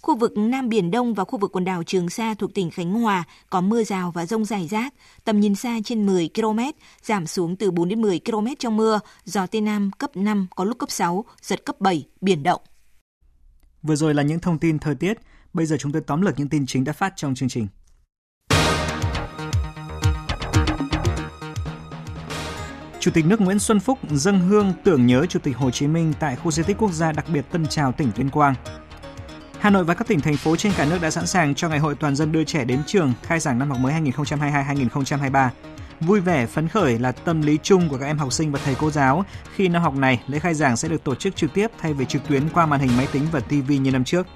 Khu vực Nam Biển Đông và khu vực quần đảo Trường Sa thuộc tỉnh Khánh Hòa có mưa rào và rông rải rác, tầm nhìn xa trên 10 km, giảm xuống từ 4 đến 10 km trong mưa, gió Tây Nam cấp 5, có lúc cấp 6, giật cấp 7, biển động. Vừa rồi là những thông tin thời tiết, bây giờ chúng tôi tóm lược những tin chính đã phát trong chương trình. Chủ tịch nước Nguyễn Xuân Phúc dâng hương tưởng nhớ Chủ tịch Hồ Chí Minh tại khu di tích quốc gia đặc biệt Tân Trào, tỉnh Tuyên Quang. Hà Nội và các tỉnh thành phố trên cả nước đã sẵn sàng cho Ngày hội toàn dân đưa trẻ đến trường khai giảng năm học mới 2022-2023. Vui vẻ, phấn khởi là tâm lý chung của các em học sinh và thầy cô giáo khi năm học này lễ khai giảng sẽ được tổ chức trực tiếp thay vì trực tuyến qua màn hình máy tính và TV như năm trước.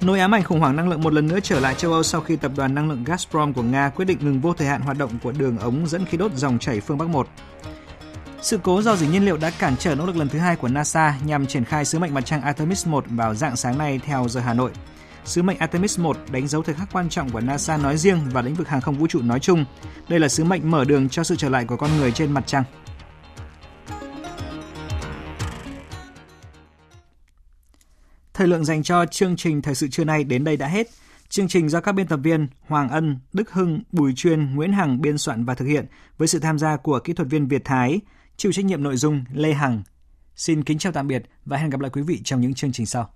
Nỗi ám ảnh khủng hoảng năng lượng một lần nữa trở lại châu Âu sau khi tập đoàn năng lượng Gazprom của Nga quyết định ngừng vô thời hạn hoạt động của đường ống dẫn khí đốt dòng chảy phương Bắc 1. Sự cố do dỉ nhiên liệu đã cản trở nỗ lực lần thứ hai của NASA nhằm triển khai sứ mệnh mặt trăng Artemis 1 vào dạng sáng nay theo giờ Hà Nội. Sứ mệnh Artemis 1 đánh dấu thời khắc quan trọng của NASA nói riêng và lĩnh vực hàng không vũ trụ nói chung. Đây là sứ mệnh mở đường cho sự trở lại của con người trên mặt trăng. Thời lượng dành cho chương trình Thời sự trưa nay đến đây đã hết. Chương trình do các biên tập viên Hoàng Ân, Đức Hưng, Bùi Chuyên, Nguyễn Hằng biên soạn và thực hiện với sự tham gia của kỹ thuật viên Việt Thái, chịu trách nhiệm nội dung Lê Hằng. Xin kính chào tạm biệt và hẹn gặp lại quý vị trong những chương trình sau.